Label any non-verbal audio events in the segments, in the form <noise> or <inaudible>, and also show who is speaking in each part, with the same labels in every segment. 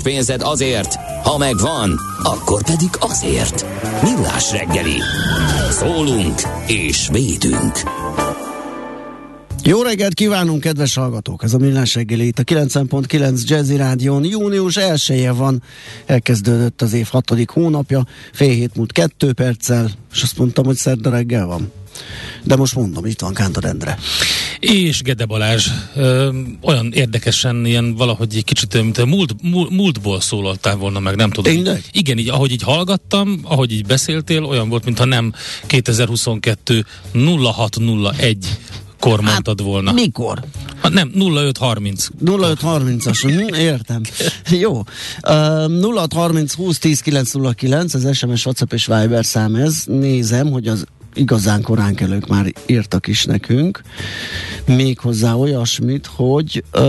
Speaker 1: pénzed azért, ha megvan, akkor pedig azért. Millás reggeli. Szólunk és védünk.
Speaker 2: Jó reggelt kívánunk, kedves hallgatók! Ez a Millás reggeli itt a 90.9 Jazzy Rádión. Június 1 van, elkezdődött az év hatodik hónapja, fél hét múlt kettő perccel, és azt mondtam, hogy szerda reggel van. De most mondom, itt van Kántor Endre.
Speaker 3: És Gede Balázs, ö, olyan érdekesen, ilyen valahogy egy kicsit, mint a múlt, múlt, múltból szólaltál volna meg, nem tudom.
Speaker 2: Tényleg?
Speaker 3: Igen, így ahogy így hallgattam, ahogy így beszéltél, olyan volt, mintha nem 2022 0601 kor mondtad volna.
Speaker 2: Mikor?
Speaker 3: Ha, nem, 0530.
Speaker 2: 0530-as, hm, értem. <laughs> Jó. Uh, 0630 20 10 909, az SMS, WhatsApp és Viber szám ez. Nézem, hogy az igazán koránkelők már írtak is nekünk. Méghozzá olyasmit, hogy uh,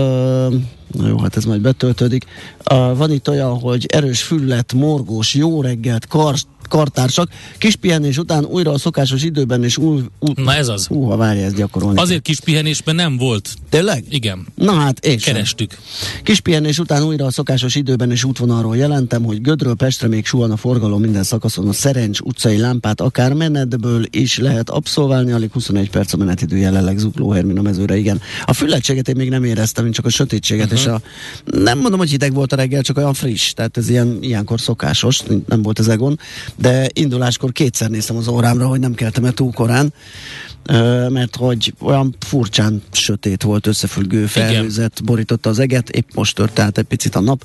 Speaker 2: na jó, hát ez majd betöltődik. Uh, van itt olyan, hogy erős füllet, morgós, jó reggelt, karst, kartársak, kis pihenés után újra a szokásos időben és új... új
Speaker 3: Na ez az.
Speaker 2: Húha, várja, ezt gyakorolni.
Speaker 3: Azért kis pihenésben nem volt.
Speaker 2: Tényleg?
Speaker 3: Igen.
Speaker 2: Na hát, és sem.
Speaker 3: Kerestük.
Speaker 2: Kis pihenés után újra a szokásos időben és útvonalról jelentem, hogy Gödről Pestre még suhan a forgalom minden szakaszon a Szerencs utcai lámpát, akár menetből is lehet abszolválni, alig 21 perc a menetidő jelenleg zugló a mezőre, igen. A füllettséget én még nem éreztem, csak a sötétséget, uh-huh. és a, nem mondom, hogy hideg volt a reggel, csak olyan friss, tehát ez ilyen, ilyenkor szokásos, nem volt ez egon, de induláskor kétszer néztem az órámra, hogy nem keltem el túl korán, mert hogy olyan furcsán sötét volt, összefüggő felhőzet borította az eget, épp most tört át egy picit a nap,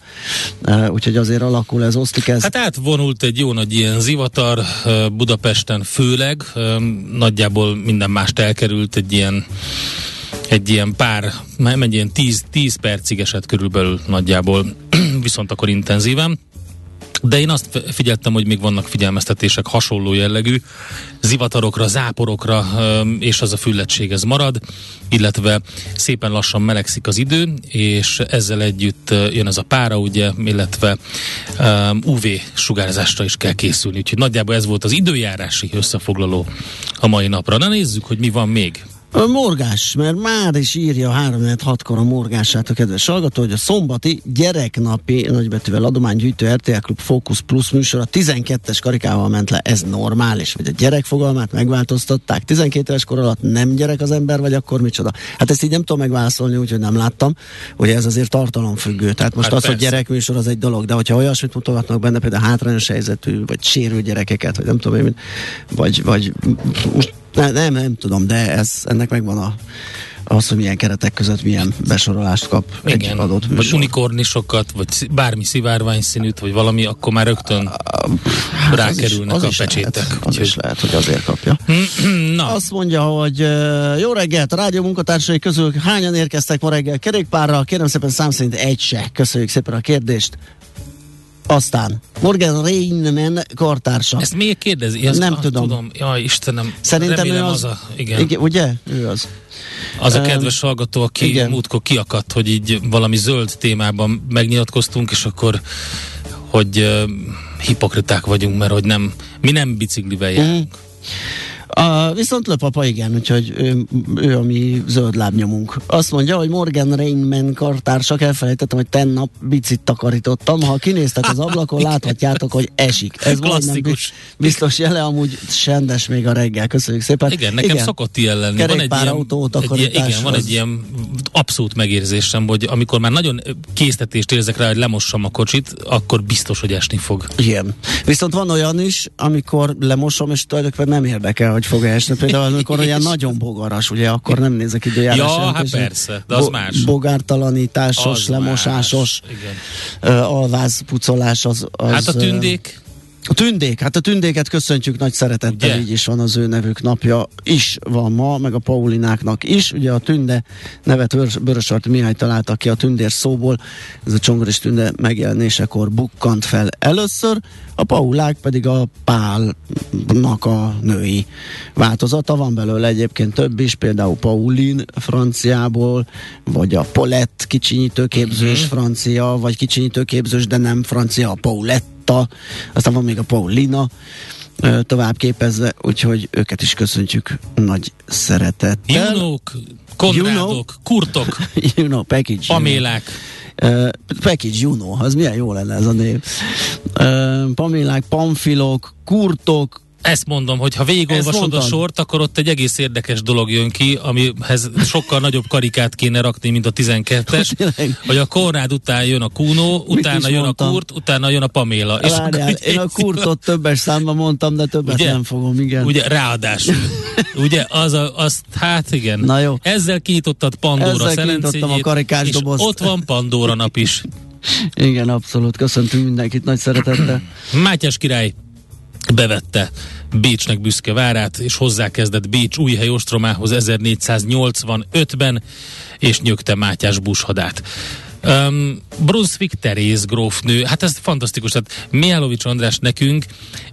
Speaker 2: úgyhogy azért alakul ez, osztik ez.
Speaker 3: Hát átvonult egy jó nagy ilyen zivatar Budapesten főleg, nagyjából minden mást elkerült egy ilyen egy ilyen pár, nem egy ilyen 10, 10 percig esett körülbelül nagyjából, <clears throat> viszont akkor intenzíven. De én azt figyeltem, hogy még vannak figyelmeztetések hasonló jellegű, zivatarokra, záporokra, és az a füllettség ez marad, illetve szépen lassan melegszik az idő, és ezzel együtt jön ez a pára, ugye, illetve UV sugárzásra is kell készülni. Úgyhogy nagyjából ez volt az időjárási összefoglaló a mai napra. Na nézzük, hogy mi van még.
Speaker 2: A morgás, mert már is írja a 3-6-kor a morgását a kedves hallgató, hogy a szombati gyereknapi nagybetűvel adománygyűjtő RTL Klub Focus Plus műsor a 12-es karikával ment le. Ez normális, vagy a gyerek fogalmát megváltoztatták. 12 éves kor alatt nem gyerek az ember, vagy akkor micsoda? Hát ezt így nem tudom megválaszolni, úgyhogy nem láttam. Ugye ez azért tartalomfüggő. Tehát most
Speaker 3: Hát
Speaker 2: az, hogy
Speaker 3: persze.
Speaker 2: gyerekműsor az egy dolog, de hogyha olyasmit mutogatnak benne, például hátrányos helyzetű, vagy sérő gyerekeket, vagy nem tudom én, vagy, vagy most ne, nem, nem tudom, de ez, ennek megvan a, az, hogy milyen keretek között milyen besorolást kap egy
Speaker 3: Igen,
Speaker 2: adott
Speaker 3: vagy
Speaker 2: műsor.
Speaker 3: unikornisokat, vagy bármi szivárvány színűt, vagy valami, akkor már rögtön
Speaker 2: Hát
Speaker 3: rákerülnek
Speaker 2: az
Speaker 3: a
Speaker 2: is
Speaker 3: pecsétek.
Speaker 2: Lehet, az
Speaker 3: Úgyhogy-
Speaker 2: is lehet, hogy azért kapja. <clears throat>
Speaker 3: Na,
Speaker 2: Azt mondja, hogy jó reggelt, a rádió munkatársai közül hányan érkeztek ma reggel kerékpárral? Kérem szépen szám szerint egy se. Köszönjük szépen a kérdést. Aztán Morgan Rainman kartársa.
Speaker 3: ezt miért kérdezi? Ezt,
Speaker 2: Nem
Speaker 3: ah,
Speaker 2: tudom.
Speaker 3: tudom. Jaj, Istenem.
Speaker 2: Szerintem ő az,
Speaker 3: az a, igen,
Speaker 2: igen, ugye? Ő az.
Speaker 3: az a kedves hallgató, aki
Speaker 2: igen.
Speaker 3: múltkor kiakadt, hogy így valami zöld témában megnyilatkoztunk, és akkor hogy uh, hipokriták vagyunk, mert hogy nem, mi nem biciklivel járunk.
Speaker 2: A, viszont löpapa igen, úgyhogy ő, ő a mi zöld lábnyomunk. Azt mondja, hogy Morgan Rainman kartársak, elfelejtettem, hogy tennap bicit takarítottam. Ha kinéztek az ablakon, <laughs> láthatjátok, hogy esik. Ez
Speaker 3: Klasszikus.
Speaker 2: biztos jele, amúgy sendes még a reggel. Köszönjük szépen.
Speaker 3: Igen, nekem igen. szokott ilyen lenni. Van egy ilyen,
Speaker 2: Kerékpárautó
Speaker 3: egy ilyen, igen, van egy ilyen abszolút megérzésem, hogy amikor már nagyon késztetést érzek rá, hogy lemossam a kocsit, akkor biztos, hogy esni fog.
Speaker 2: Igen. Viszont van olyan is, amikor lemosom, és tulajdonképpen nem érdekel, hogy fog esni. Például, <laughs> amikor olyan nagyon bogaras, ugye, akkor nem nézek időjárás.
Speaker 3: Ja, hát persze, de az más.
Speaker 2: Bogártalanításos,
Speaker 3: Az
Speaker 2: lemosásos,
Speaker 3: más.
Speaker 2: Alváz pucolás az, az...
Speaker 3: Hát a tündék,
Speaker 2: A tündék, hát a tündéket köszöntjük nagy szeretettel,
Speaker 3: Ugye?
Speaker 2: így is van az ő nevük napja, is van ma, meg a Paulináknak is. Ugye a tünde nevet Vörös- Börösarti Mihály találta ki a tündér szóból, ez a csongoris tünde megjelenésekor bukkant fel először, a Paulák pedig a Pálnak a női változata, van belőle egyébként több is, például Paulin franciából, vagy a Paulette kicsinyítőképzős
Speaker 3: Mhm.
Speaker 2: francia, vagy kicsinyítőképzős, de nem francia, a Pauletta, aztán van még a Paulina, tovább képezve, úgyhogy őket is köszöntjük nagy szeretettel.
Speaker 3: Junók, Konrádok, Kurtok,
Speaker 2: you know, package.
Speaker 3: Pamélák.
Speaker 2: Uh, package Juno, az milyen jó lenne ez a név. Uh, Pamélák, Pamfilok, Kurtok,
Speaker 3: Ezt mondom, hogy ha végigolvasod a sort, akkor ott egy egész érdekes dolog jön ki, amihez sokkal nagyobb karikát kéne rakni, mint a 12-es,
Speaker 2: Tényleg.
Speaker 3: hogy a Konrád után jön a Kuno, utána jön
Speaker 2: mondtam?
Speaker 3: a Kurt, utána jön a Paméla. És
Speaker 2: Várjál,
Speaker 3: akkor
Speaker 2: én a kurtot többes számban mondtam, de többet
Speaker 3: Ugye?
Speaker 2: nem fogom, igen.
Speaker 3: Ugye, ráadásul. <laughs> Ugye, az a, azt, hát igen.
Speaker 2: Na jó.
Speaker 3: Ezzel kinyitottad Pandora szelencéjét,
Speaker 2: a karikás
Speaker 3: és
Speaker 2: dobozt.
Speaker 3: ott van Pandora nap is.
Speaker 2: Igen, abszolút. Köszöntünk mindenkit nagy szeretettel.
Speaker 3: Mátyás király bevette Bécsnek büszke várát, és hozzákezdett Bécs új ostromához 1485-ben, és nyögte Mátyás bushadát. Um, Brunswick Teréz grófnő, hát ez fantasztikus, tehát Mihálovics András nekünk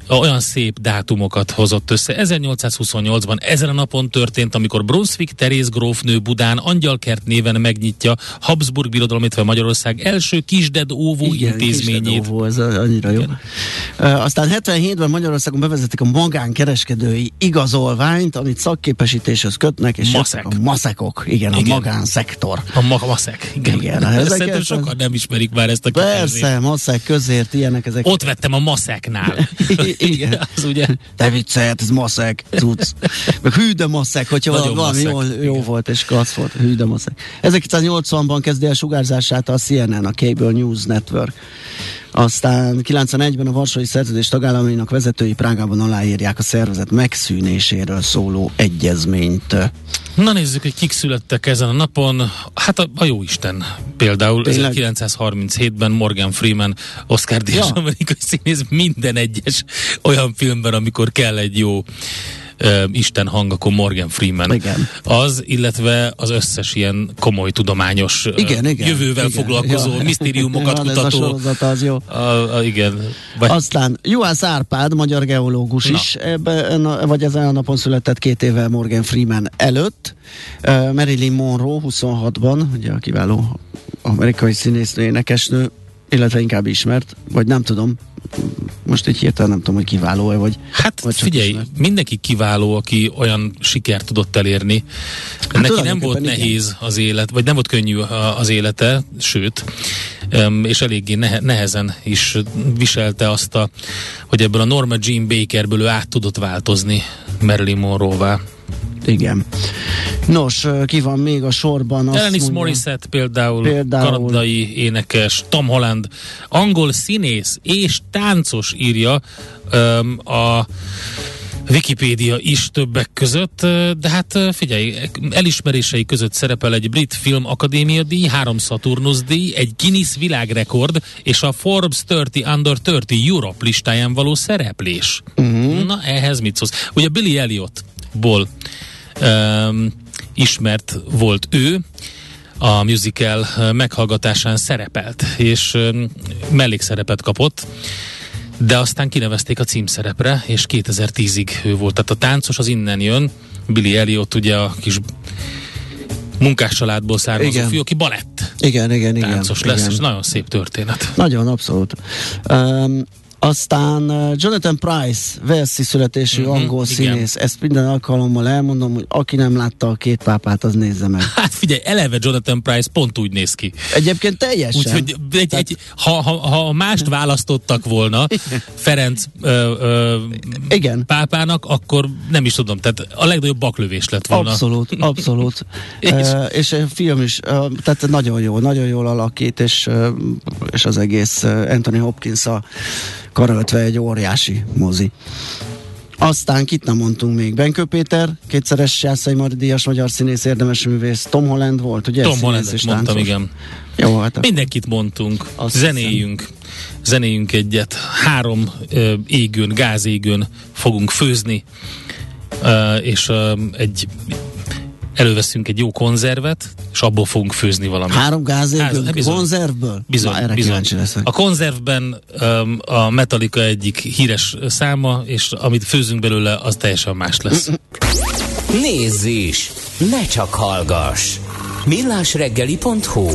Speaker 3: olyan szép dátumokat hozott össze. 1828-ban ezen a napon történt, amikor Brunswick Teréz grófnő Budán Angyalkert néven megnyitja Habsburg Birodalom, illetve Magyarország első kisded óvó intézményét.
Speaker 2: kisdedóvó, ez annyira jó. Uh, aztán 77-ben Magyarországon bevezetik a magánkereskedői igazolványt, amit szakképesítéshez kötnek, és
Speaker 3: Maszek.
Speaker 2: a maszekok, igen,
Speaker 3: Igen.
Speaker 2: a magánszektor.
Speaker 3: A ma- maszek. Igen.
Speaker 2: Igen,
Speaker 3: Ezt
Speaker 2: ezeket-
Speaker 3: Szerintem sokan nem ismerik már ezt a kifejezést.
Speaker 2: Persze, maszek, közért, ilyenek ezek.
Speaker 3: Ott vettem a maszeknál. <laughs>
Speaker 2: Igen. <laughs>
Speaker 3: Az ugye?
Speaker 2: Te viccelhet, ez maszek, cucc. Meg hűde maszek, hogyha
Speaker 3: Nagyon
Speaker 2: valami jó,
Speaker 3: maszek,
Speaker 2: jó
Speaker 3: igen.
Speaker 2: volt és klassz volt, hűde maszek. 1980-ban kezdi el sugárzását a CNN, a Cable News Network. Aztán 91-ben a Varsói Szerződés tagállamainak vezetői Prágában aláírják a szervezet megszűnéséről szóló egyezményt.
Speaker 3: Na nézzük, hogy kik születtek ezen a napon. Hát a, a Jóisten például
Speaker 2: Tényleg?
Speaker 3: 1937-ben Morgan Freeman, Oscar díjas
Speaker 2: Ja.
Speaker 3: amerikai színész minden egyes olyan filmben, amikor kell egy jó Isten hang, akkor Morgan Freeman.
Speaker 2: Igen.
Speaker 3: Az, illetve az összes ilyen komoly tudományos
Speaker 2: Igen, igen.
Speaker 3: jövővel
Speaker 2: igen.
Speaker 3: foglalkozó,
Speaker 2: Ja.
Speaker 3: misztériumokat
Speaker 2: Van ez a
Speaker 3: kutató.
Speaker 2: sorozat, az jó.
Speaker 3: A, a, igen. Vagy,
Speaker 2: Aztán Juhász Árpád, magyar geológus
Speaker 3: Na.
Speaker 2: is, ebben, vagy ezen a napon született két évvel Morgan Freeman előtt. Uh, Marilyn Monroe 26-ban, ugye a kiváló amerikai színésznő, énekesnő, illetve inkább ismert, vagy nem tudom, most így hirtelen nem tudom, hogy kiváló-e, vagy
Speaker 3: Hát
Speaker 2: Vagy
Speaker 3: figyelj,
Speaker 2: ismert.
Speaker 3: mindenki kiváló, aki olyan sikert tudott elérni. Hát Neki nem volt nehéz az élet, vagy nem volt könnyű az élete, sőt, és eléggé nehe, nehezen is viselte azt, a, hogy ebből a Norma Jean Bakerből ő át tudott változni Marilyn Monroe-vá.
Speaker 2: Igen. Nos, ki van még a sorban? Azt
Speaker 3: Alanis
Speaker 2: mondja-
Speaker 3: Morissette például,
Speaker 2: Például.
Speaker 3: kanadai énekes, Tom Holland, angol színész és táncos írja öm, a Wikipédia is többek között, de hát figyelj, elismerései között szerepel egy Brit Film Akadémia díj, három Saturnus díj, egy Guinness világrekord és a Forbes 30 Under 30 Europe listáján való szereplés. Uh-huh. Na, ehhez mit szólsz? Ugye Billy Elliotból um, ismert volt ő, a musical meghallgatásán szerepelt, és mellékszerepet kapott, de aztán kinevezték a címszerepre, és 2010-ig ő volt. Tehát a táncos az innen jön, Billy Elliot ugye a kis munkás családból származó
Speaker 2: Igen.
Speaker 3: fiú, aki balett
Speaker 2: Igen, igen, igen.
Speaker 3: táncos
Speaker 2: igen.
Speaker 3: lesz, és nagyon szép történet.
Speaker 2: Nagyon, abszolút. Um, Aztán uh, Jonathan Price, Velszi születésű
Speaker 3: Mhm,
Speaker 2: angol
Speaker 3: igen.
Speaker 2: színész. Ezt minden alkalommal elmondom, hogy aki nem látta a két pápát, az nézze meg. <laughs>
Speaker 3: Hát figyelj, eleve Jonathan Price pont úgy néz ki.
Speaker 2: Egyébként teljesen.
Speaker 3: Úgyhogy egy, egy, ha, ha, ha mást választottak volna <laughs> Ferenc ö, ö,
Speaker 2: Igen.
Speaker 3: pápának, akkor nem is tudom, tehát a legnagyobb baklövés lett volna.
Speaker 2: Abszolút, <laughs> abszolút.
Speaker 3: És?
Speaker 2: uh, és a film is, tehát nagyon jó, nagyon jól alakít, és, és az egész Anthony hopkins a karöltve egy óriási mozi. Aztán kit nem mondtunk még? Benkő Péter, kétszeres Jászai Mari Díjas magyar színész, érdemes művész. Tom Holland volt, ugye?
Speaker 3: Tom
Speaker 2: és
Speaker 3: mondtam,
Speaker 2: táncos.
Speaker 3: igen.
Speaker 2: Jó, hát
Speaker 3: Mindenkit mondtunk.
Speaker 2: Azt
Speaker 3: Zenéjünk. Zenéjünk egyet. Három ö, égőn, gázégőn fogunk főzni, ö, és ö, egy előveszünk egy jó konzervet, és abból fogunk főzni valamit.
Speaker 2: három gázégő
Speaker 3: Hát,
Speaker 2: konzervből?
Speaker 3: Bizony,
Speaker 2: Na, erre
Speaker 3: bizony.
Speaker 2: leszek.
Speaker 3: A konzervben um, a Metallica egyik híres száma, és amit főzünk belőle, az teljesen más lesz.
Speaker 1: Nézz is! Ne csak hallgass! millásreggeli.hu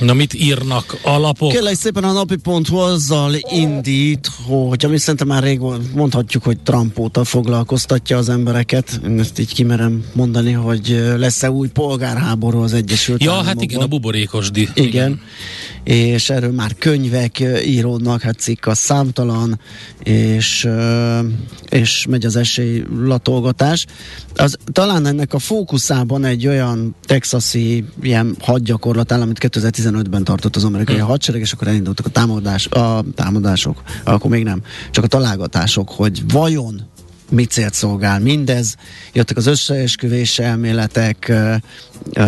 Speaker 3: Na mit írnak a lapok?
Speaker 2: Kérlek szépen a napi.hu azzal indít, hogy ami szerintem már rég mondhatjuk, hogy Trump óta foglalkoztatja az embereket. Én ezt így kimerem mondani, hogy lesz-e új polgárháború az Egyesült
Speaker 3: Ja,
Speaker 2: Államokban.
Speaker 3: hát igen, a buborékosdi.
Speaker 2: Igen. És erről már könyvek íródnak, hát cikk a számtalan, és, és megy az esélylatolgatás. Az, talán ennek a fókuszában egy olyan texasi ilyen hadgyakorlat áll, amit 2015-ben tartott az amerikai
Speaker 3: Hmm.
Speaker 2: hadsereg, és akkor elindultak a, támadás, a támadások, akkor még nem, csak a találgatások, hogy vajon mi célt szolgál mindez. Jöttek az összeesküvés elméletek,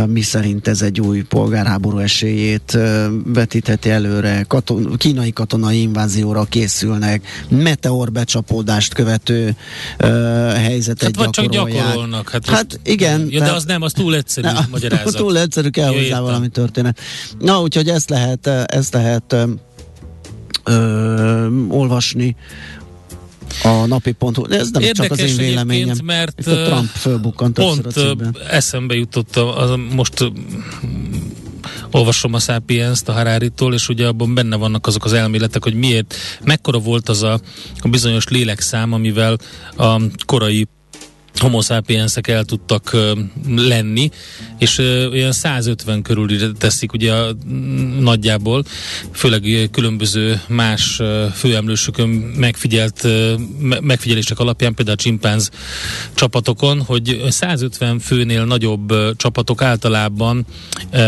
Speaker 2: mi szerint ez egy új polgárháború esélyét vetítheti előre, katon, kínai katonai invázióra készülnek, meteor becsapódást követő ö, helyzetet
Speaker 3: Hát vagy csak
Speaker 2: gyakorolják.
Speaker 3: gyakorolnak. Hát,
Speaker 2: Hát igen,
Speaker 3: Ja, de az nem, az túl egyszerű <laughs>
Speaker 2: Ne,
Speaker 3: magyarázat.
Speaker 2: Túl egyszerű, kell
Speaker 3: Ja,
Speaker 2: hozzá valami történet. Na, úgyhogy ezt lehet, ezt lehet ö, olvasni a napi.hu. De Ez nem csak az
Speaker 3: Érdekes
Speaker 2: én véleményem.
Speaker 3: mert,
Speaker 2: Itt a Trump fölbukkant
Speaker 3: Pont
Speaker 2: a
Speaker 3: eszembe jutott, a, az, most olvasom a Sapiens-t a Harari-tól, és ugye abban benne vannak azok az elméletek, hogy miért, mekkora volt az a, a bizonyos lélekszám, amivel a korai homo sapiensek el tudtak lenni, és olyan 150 körül teszik ugye a, mm, nagyjából, főleg különböző más főemlősökön megfigyelt megfigyelések alapján, például a csimpánz csapatokon, hogy 150 főnél nagyobb csapatok általában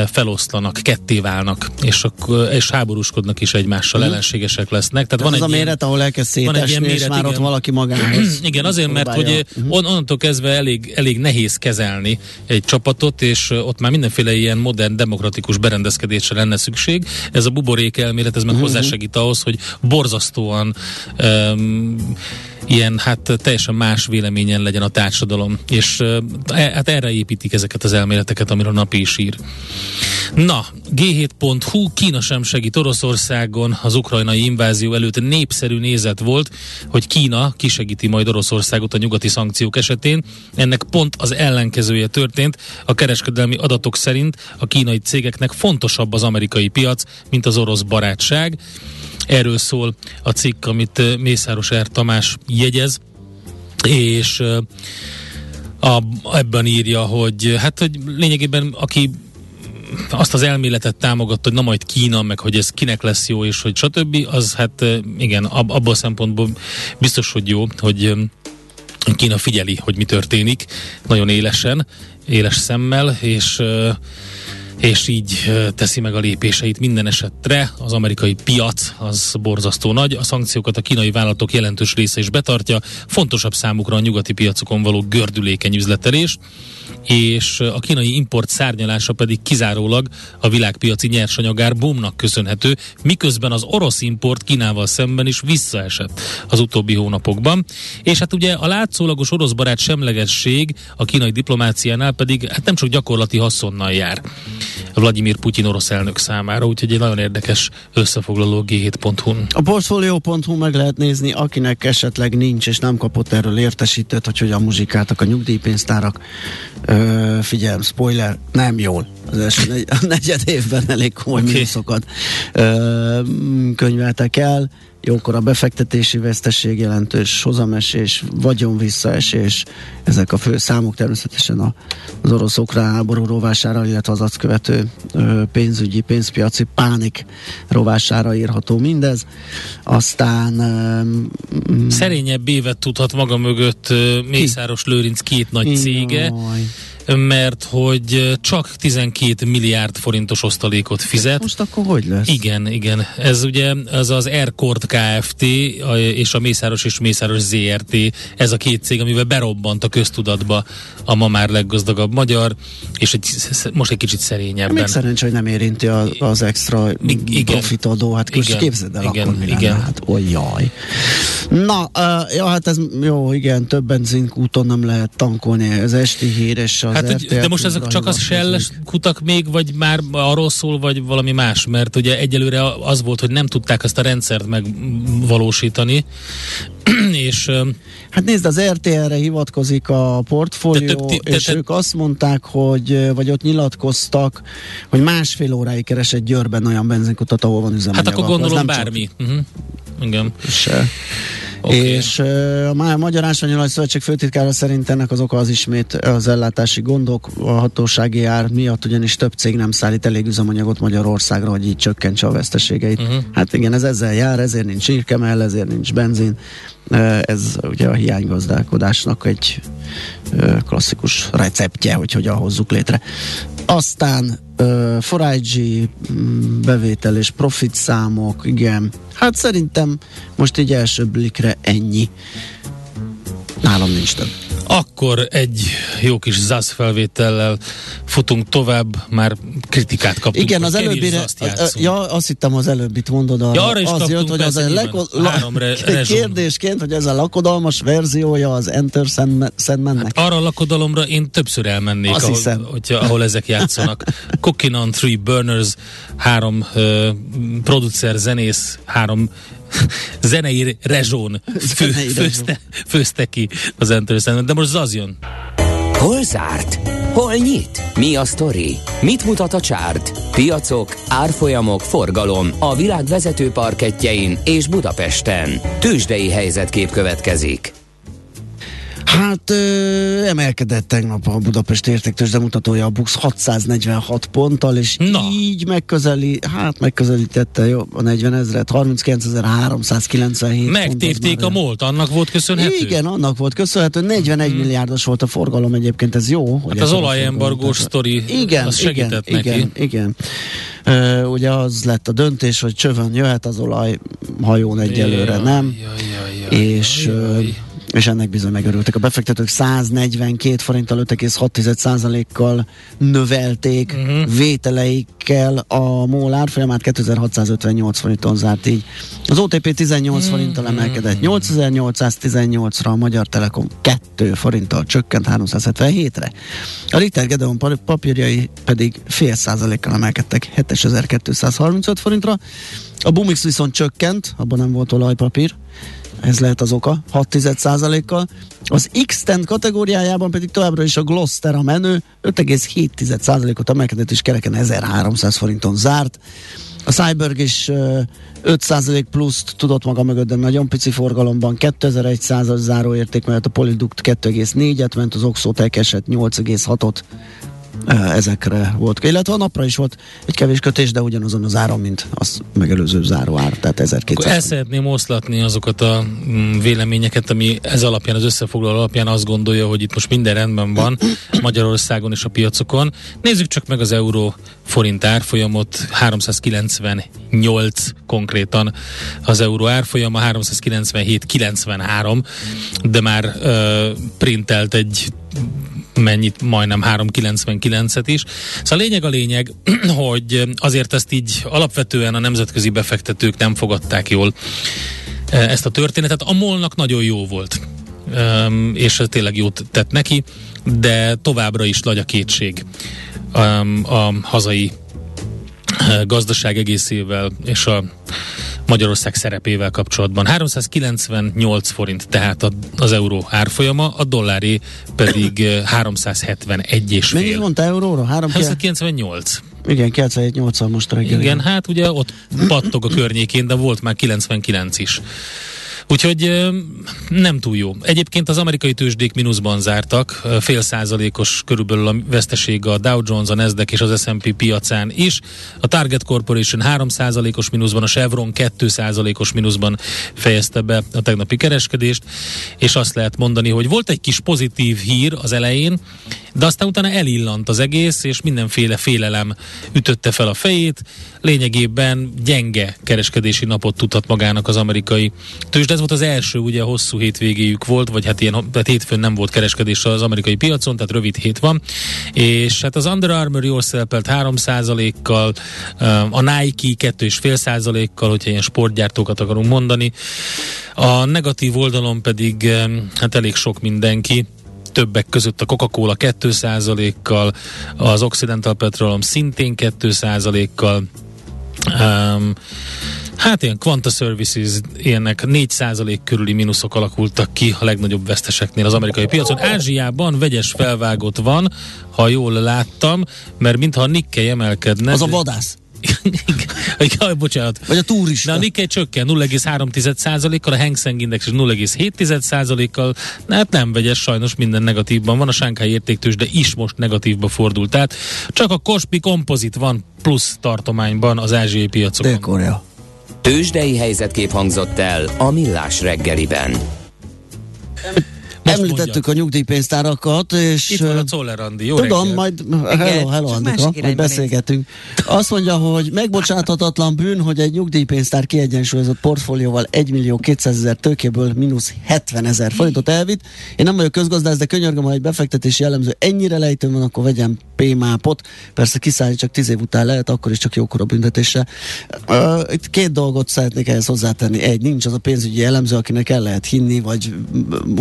Speaker 3: feloszlanak, ketté válnak, és, akkor, és háborúskodnak is egymással, ellenségesek lesznek. Tehát
Speaker 2: van
Speaker 3: van
Speaker 2: az
Speaker 3: egy
Speaker 2: a
Speaker 3: ilyen-
Speaker 2: méret, ahol elkezd
Speaker 3: van egy ilyen
Speaker 2: szétesni, és
Speaker 3: méret,
Speaker 2: már ott
Speaker 3: igen.
Speaker 2: valaki magához
Speaker 3: Igen, azért, mert hogy uh, on, onnantól kezdve elég, elég nehéz kezelni egy csapatot, és ott már mindenféle ilyen modern, demokratikus berendezkedésre lenne szükség. Ez a buborék elmélet, ez meg
Speaker 2: Mhm.
Speaker 3: hozzásegít ahhoz, hogy borzasztóan um, ilyen, hát teljesen más véleményen legyen a társadalom. És uh, hát erre építik ezeket az elméleteket, amiről napi is ír. Na, G7.hu, Kína sem segít Oroszországon, az ukrajnai invázió előtt népszerű nézet volt, hogy Kína kisegíti majd Oroszországot a nyugati szankciók esetén. Ennek pont az ellenkezője történt. A kereskedelmi adatok szerint a kínai cégeknek fontosabb az amerikai piac, mint az orosz barátság. Erről szól a cikk, amit Mészáros R. Tamás jegyez, és a, ebben írja, hogy hát, hogy lényegében aki azt az elméletet támogatta, hogy na majd Kína, meg hogy ez kinek lesz jó, és hogy stb., az hát igen, ab, abban a szempontból biztos, hogy jó, hogy Kína figyeli, hogy mi történik, nagyon élesen, éles szemmel, és és így teszi meg a lépéseit minden esetre. Az amerikai piac az borzasztó nagy, a szankciókat a kínai vállalatok jelentős része is betartja, fontosabb számukra a nyugati piacokon való gördülékeny üzletelés, és a kínai import szárnyalása pedig kizárólag a világpiaci nyersanyagár boomnak köszönhető, miközben az orosz import Kínával szemben is visszaesett az utóbbi hónapokban. És hát ugye a látszólagos orosz barát semlegesség a kínai diplomáciánál pedig hát nem csak gyakorlati haszonnal jár. Vladimir Putyin orosz elnök számára, úgyhogy egy nagyon érdekes összefoglaló G7.hu-n.
Speaker 2: A Portfolio.hu meg lehet nézni, akinek esetleg nincs és nem kapott erről értesítőt, hogy hogyan muzsikáltak a nyugdíjpénztárak. Ö, figyelm, spoiler, nem jól. az első negy, a negyed évben elég komoly okay. mm, könyveltek el. Jókor a befektetési veszteség, jelentős hozamesés, vagyon visszaesés, ezek a fő számok természetesen a, az orosz-ukrán háború rovására, illetve az azt követő ö, pénzügyi, pénzpiaci pánik rovására írható mindez. Aztán ö, mm,
Speaker 3: Szerényebb évet tudhat maga mögött ö, Mészáros Lőrinc két nagy cége,
Speaker 2: Jaj.
Speaker 3: Mert hogy csak 12 milliárd forintos osztalékot fizet.
Speaker 2: Most akkor hogy lesz?
Speaker 3: Igen, igen. Ez ugye az az Aircord Kft. a- és a Mészáros és Mészáros ZRT, ez a két cég, amivel berobbant a köztudatba a ma már leggazdagabb magyar, és egy, most egy kicsit szerényebben.
Speaker 2: Még szerencsé, hogy nem érinti a, az extra
Speaker 3: I- igen.
Speaker 2: profitadó, hát igen. Képzeld el
Speaker 3: Igen,
Speaker 2: akkor mi lenne,
Speaker 3: igen.
Speaker 2: hát oly jaj. Na, uh, ja, hát ez jó, igen, több benzinkúton nem lehet tankolni, ez esti híres az
Speaker 3: Hát,
Speaker 2: RTL
Speaker 3: de most ezek csak az. Shell kutak még, vagy már arról szól, vagy valami más? Mert ugye egyelőre az volt, hogy nem tudták ezt a rendszert megvalósítani, <clears throat> és
Speaker 2: Hát nézd, az RTL-re hivatkozik a portfólió,
Speaker 3: több ti-
Speaker 2: és
Speaker 3: de-
Speaker 2: ők azt mondták, hogy, vagy ott nyilatkoztak, hogy másfél óráig keresett Győrben olyan benzinkutat, ahol van üzemanyag.
Speaker 3: hát akkor gondolom bármi. Uh-huh. Igen.
Speaker 2: se. Okay. És a Magyar Ásványolaj Szövetség főtitkára szerint ennek az oka az ismét az ellátási gondok, a hatósági ár miatt ugyanis több cég nem szállít elég üzemanyagot Magyarországra, hogy így csökkentse a veszteségeit. Uh-huh. Hát igen, ez ezzel jár, ezért nincs írkemell, ezért nincs benzin. Ez ugye a hiánygazdálkodásnak egy klasszikus receptje, hogy hogyan hozzuk létre. Aztán uh, forágyi mm, bevétel és profit számok, igen. Hát szerintem most így első blikre ennyi. Nálam nincs több.
Speaker 3: Akkor egy jó kis ZASZ felvétellel futunk tovább, már kritikát kaptunk.
Speaker 2: Igen, az előbbire,
Speaker 3: játszunk.
Speaker 2: ja, azt hittem az előbbit mondod. A,
Speaker 3: Ja, arra is
Speaker 2: az jött, hogy az a leko, la, <laughs> kérdésként, hogy ez a lakodalmas verziója az Enter Sandman- Sandmannek.
Speaker 3: Arra a lakodalomra én többször elmennék,
Speaker 2: Azt
Speaker 3: ahol,
Speaker 2: hiszem.
Speaker 3: hogyha, ahol ezek játszanak. <laughs> Cooking on Three Burners, három uh, producer, zenész, három <laughs> zenei rezsón <laughs> fő, főzte, főzte ki az Enter Sandman. De most jön.
Speaker 1: Hol zárt? Hol nyit? Mi a sztori? Mit mutat a csárt? Piacok, árfolyamok, forgalom a világ vezető parketjein és Budapesten. Tősdei helyzetkép következik.
Speaker 2: Hát ö, emelkedett tegnap a Budapest értéktős mutatója a Bux 646 ponttal, és
Speaker 3: Na.
Speaker 2: így megközeli, hát megközelítette jó, a 40 ezeret, 39.397
Speaker 3: Megtépték a molt, annak volt köszönhető?
Speaker 2: Igen, annak volt köszönhető, 41 hmm. milliárdos volt a forgalom egyébként, ez jó. Hogy
Speaker 3: Hát az olajembargós sztori,
Speaker 2: igen,
Speaker 3: az segített
Speaker 2: igen,
Speaker 3: neki.
Speaker 2: Igen, igen. Ö, ugye az lett a döntés, hogy csövön jöhet az olaj, hajón egyelőre
Speaker 3: Jaj,
Speaker 2: nem.
Speaker 3: jaj, jaj, jaj,
Speaker 2: és,
Speaker 3: jaj, jaj.
Speaker 2: És ennek bizony megörültek. A befektetők 142 forinttal 5,6%-kal növelték
Speaker 3: Mhm.
Speaker 2: uh-huh. vételeikkel a MOL árfolyamát 2658 forinton zárt így. Az OTP 18
Speaker 3: Mhm.
Speaker 2: forinttal emelkedett 8818-ra, a Magyar Telekom 2 forinttal csökkent 377-re. A Ritter Gedeon pa- papírjai pedig fél százalékkal emelkedtek 7235 forintra. A Bumix viszont csökkent, abban nem volt olajpapír, ez lehet az oka, 6 kal Az x kategóriájában pedig továbbra is a Gloster a menő, 5,7%-ot emelkedett és kereken 1300 forinton zárt. A Cyberg is ö, 5% pluszt tudott maga mögött, de nagyon pici forgalomban, 2100-as záróérték mellett a Polyduct 2,4-et ment, az Oxotec eset 8,6-ot ö, ezekre volt. Illetve a napra is volt egy kevés kötés, de ugyanazon az áron, mint az megelőző záróár, tehát 1200
Speaker 3: Akkor el szeretném oszlatni azokat a mm, véleményeket, ami ez alapján, az összefoglaló alapján azt gondolja, hogy itt most minden rendben van Magyarországon és a piacokon. Nézzük csak meg az euró forint árfolyamot, 398 konkrétan az euró árfolyama, 397,93, de már uh, printelt egy mennyit, majdnem 3,99-et is. Szóval a lényeg a lényeg, <clears throat> hogy azért ezt így alapvetően a nemzetközi befektetők nem fogadták jól eh, ezt a történetet. A molnak nagyon jó volt, és tényleg jót tett neki, de továbbra is nagy a kétség a hazai gazdaság egészével és a, Magyarország szerepével kapcsolatban. 398 forint tehát az euró árfolyama, a dolláré pedig 371 és
Speaker 2: Mennyit
Speaker 3: fél.
Speaker 2: mondta euróra?
Speaker 3: 398.
Speaker 2: Igen, 97-80 most reggel.
Speaker 3: Igen, hát ugye ott pattog a környékén, de volt már 99 is. Úgyhogy nem túl jó. Egyébként az amerikai tőzsdék mínuszban zártak, fél százalékos körülbelül a veszteség a Dow Jones, a Nasdaq és az S&P piacán is. A Target Corporation 3 százalékos mínuszban, a Chevron 2 százalékos mínuszban fejezte be a tegnapi kereskedést, és azt lehet mondani, hogy volt egy kis pozitív hír az elején, de aztán utána elillant az egész, és mindenféle félelem ütötte fel a fejét. Lényegében gyenge kereskedési napot tudhat magának az amerikai tőzsde. Volt az első, ugye hosszú hétvégéjük volt, vagy hát ilyen tehát hétfőn nem volt kereskedés az amerikai piacon, tehát rövid hét van. És hát az Under Armour jól szerepelt 3%-kal, a Nike 2,5%-kal, hogyha ilyen sportgyártókat akarunk mondani. A negatív oldalon pedig hát elég sok mindenki többek között a Coca-Cola 2%-kal, az Occidental Petroleum szintén 2%-kal, um, Hát ilyen Quanta Services, ilyenek 4% körüli mínuszok alakultak ki a legnagyobb veszteseknél az amerikai piacon. Ázsiában vegyes felvágott van, ha jól láttam, mert mintha a Nikkei emelkedne.
Speaker 2: Az a vadász.
Speaker 3: Jaj, bocsánat.
Speaker 2: Vagy a turista.
Speaker 3: De a Nikkei csökken 0,3%-kal, a Hang Seng Index is 0,7%-kal. Hát nem vegyes, sajnos minden negatívban van. A Shanghai értéktős, de is most negatívba fordult. Tehát csak a Kospi kompozit van plusz tartományban az ázsiai piacokon.
Speaker 2: Dél-Korea.
Speaker 1: Tőzsdei helyzetkép hangzott el a Millás reggeliben.
Speaker 3: Most
Speaker 2: Említettük a nyugdíjpénztárakat, és...
Speaker 3: Itt van a Czoller Andi. Jó
Speaker 2: Tudom,
Speaker 3: reggel.
Speaker 2: majd hello, hello, Andika, majd beszélgetünk. Azt mondja, hogy megbocsáthatatlan bűn, hogy egy nyugdíjpénztár kiegyensúlyozott portfólióval 1 millió 200 ezer tőkéből mínusz 70 ezer forintot elvitt. Én nem vagyok közgazdász, de könyörgöm, ha egy befektetési jellemző ennyire lejtő van, akkor vegyem P-mápot. Persze kiszállni csak 10 év után lehet, akkor is csak jókora büntetésre. Uh, itt két dolgot szeretnék ehhez hozzátenni. Egy, nincs az a pénzügyi jellemző, akinek el lehet hinni, vagy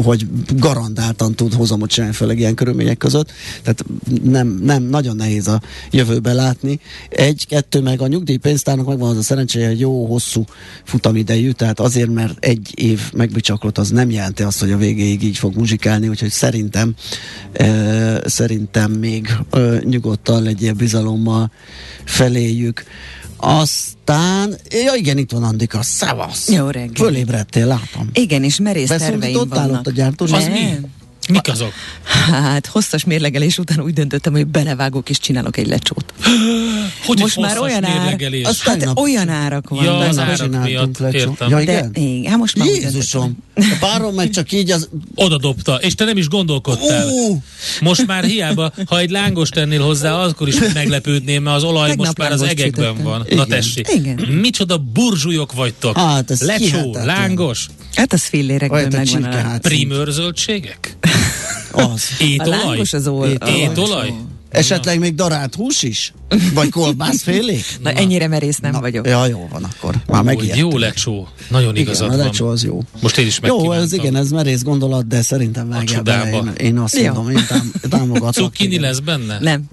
Speaker 2: hogy garantáltan tud hozamot csinálni, főleg ilyen körülmények között. Tehát nem, nem, nagyon nehéz a jövőbe látni. Egy, kettő, meg a nyugdíjpénztárnak megvan az a szerencséje, hogy jó hosszú futamidejű, tehát azért, mert egy év megbicsaklott, az nem jelenti azt, hogy a végéig így fog muzsikálni, úgyhogy szerintem e, szerintem még e, nyugodtan legyél bizalommal feléjük. Aztán, ja igen, itt van Andika, szevasz!
Speaker 4: Jó reggel.
Speaker 2: Fölébredtél, látom.
Speaker 4: Igen, és merész terveim
Speaker 2: Beszólítottál
Speaker 4: vannak.
Speaker 2: ott a gyártós?
Speaker 3: Az mi? Mik azok?
Speaker 4: Hát, hosszas mérlegelés után úgy döntöttem, hogy belevágok és csinálok egy lecsót. <gasps>
Speaker 3: Hogy
Speaker 4: Most
Speaker 3: is
Speaker 4: már olyan ár-
Speaker 3: mérlegelés?
Speaker 2: Azt
Speaker 4: Hát olyan árak vannak.
Speaker 3: Ja, az árak miatt, értem.
Speaker 2: Ja,
Speaker 4: de
Speaker 2: igen?
Speaker 4: igen, hát most már úgy
Speaker 2: Jézusom! A párom meg csak így az...
Speaker 3: Oda dobta, és te nem is gondolkodtál.
Speaker 2: Ú!
Speaker 3: Most már hiába, ha egy lángos tennél hozzá, akkor is meglepődném, mert az olaj
Speaker 4: Tegnap
Speaker 3: most már az egekben
Speaker 4: sütöttem.
Speaker 3: van. Na
Speaker 2: Igen.
Speaker 3: tessék.
Speaker 4: Igen.
Speaker 3: Micsoda burzsúlyok vagytok.
Speaker 2: Hát, ez
Speaker 3: Lecsó, lángos,
Speaker 4: Hát az fillérekből megvan
Speaker 2: csirkehát.
Speaker 3: primőr zöldségek, <laughs>
Speaker 2: Az.
Speaker 4: A
Speaker 3: étolaj,
Speaker 4: lángos az ol...
Speaker 3: étolaj.
Speaker 2: Esetleg még darált hús is? Vagy kolbászfélék?
Speaker 4: Na, ennyire merész nem vagyok.
Speaker 2: Ja, jó van akkor. Már megijedtem.
Speaker 3: Jó lecsó, nagyon
Speaker 2: Igen,
Speaker 3: igazad
Speaker 2: a
Speaker 3: van.
Speaker 2: lecsó az jó.
Speaker 3: Most én is
Speaker 2: Jó, ez igen, ez merész gondolat, de szerintem vágjál bele. Én, én azt
Speaker 4: Jó.
Speaker 2: mondom, én tám- <laughs> támogatlak.
Speaker 3: Cukkini
Speaker 2: igen.
Speaker 3: lesz benne?
Speaker 4: Nem,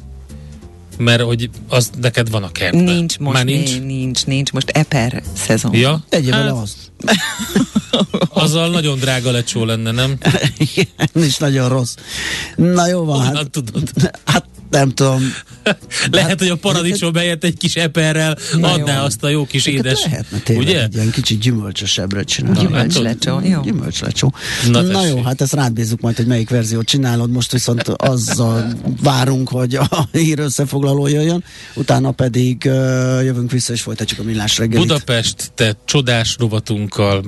Speaker 3: Mert hogy az neked van a kertben.
Speaker 4: nincs most,
Speaker 3: Már
Speaker 4: nincs?
Speaker 3: nincs?
Speaker 4: nincs, nincs, most eper szezon.
Speaker 3: Ja?
Speaker 2: Tegyél
Speaker 3: hát,
Speaker 2: bele azt. <laughs>
Speaker 3: azzal nagyon drága lecsó lenne, nem?
Speaker 2: Igen, is nagyon rossz. Na jó van,
Speaker 3: Honnan
Speaker 2: hát,
Speaker 3: tudod?
Speaker 2: hát nem tudom.
Speaker 3: Lehet, hogy a paradicsom helyett egy kis eperrel
Speaker 4: Na
Speaker 3: adná
Speaker 4: jó.
Speaker 3: azt a jó kis édes.
Speaker 2: Lehetne tényleg
Speaker 3: Ugye?
Speaker 2: egy ilyen kicsit gyümölcsösebbre csinálni.
Speaker 4: Gyümölcslecsó, jó.
Speaker 2: Gyümölcslecsó.
Speaker 3: Na,
Speaker 2: Na, jó, hát ezt rád bízzuk majd, hogy melyik verziót csinálod. Most viszont azzal várunk, hogy a hír összefoglaló jöjjön, utána pedig uh, jövünk vissza és folytatjuk a millás reggelit.
Speaker 3: Budapest, te csodás rovatunkkal,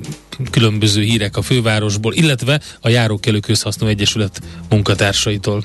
Speaker 3: különböző hírek a fővárosból, illetve a Járókelő Közhasznú Egyesület munkatársaitól.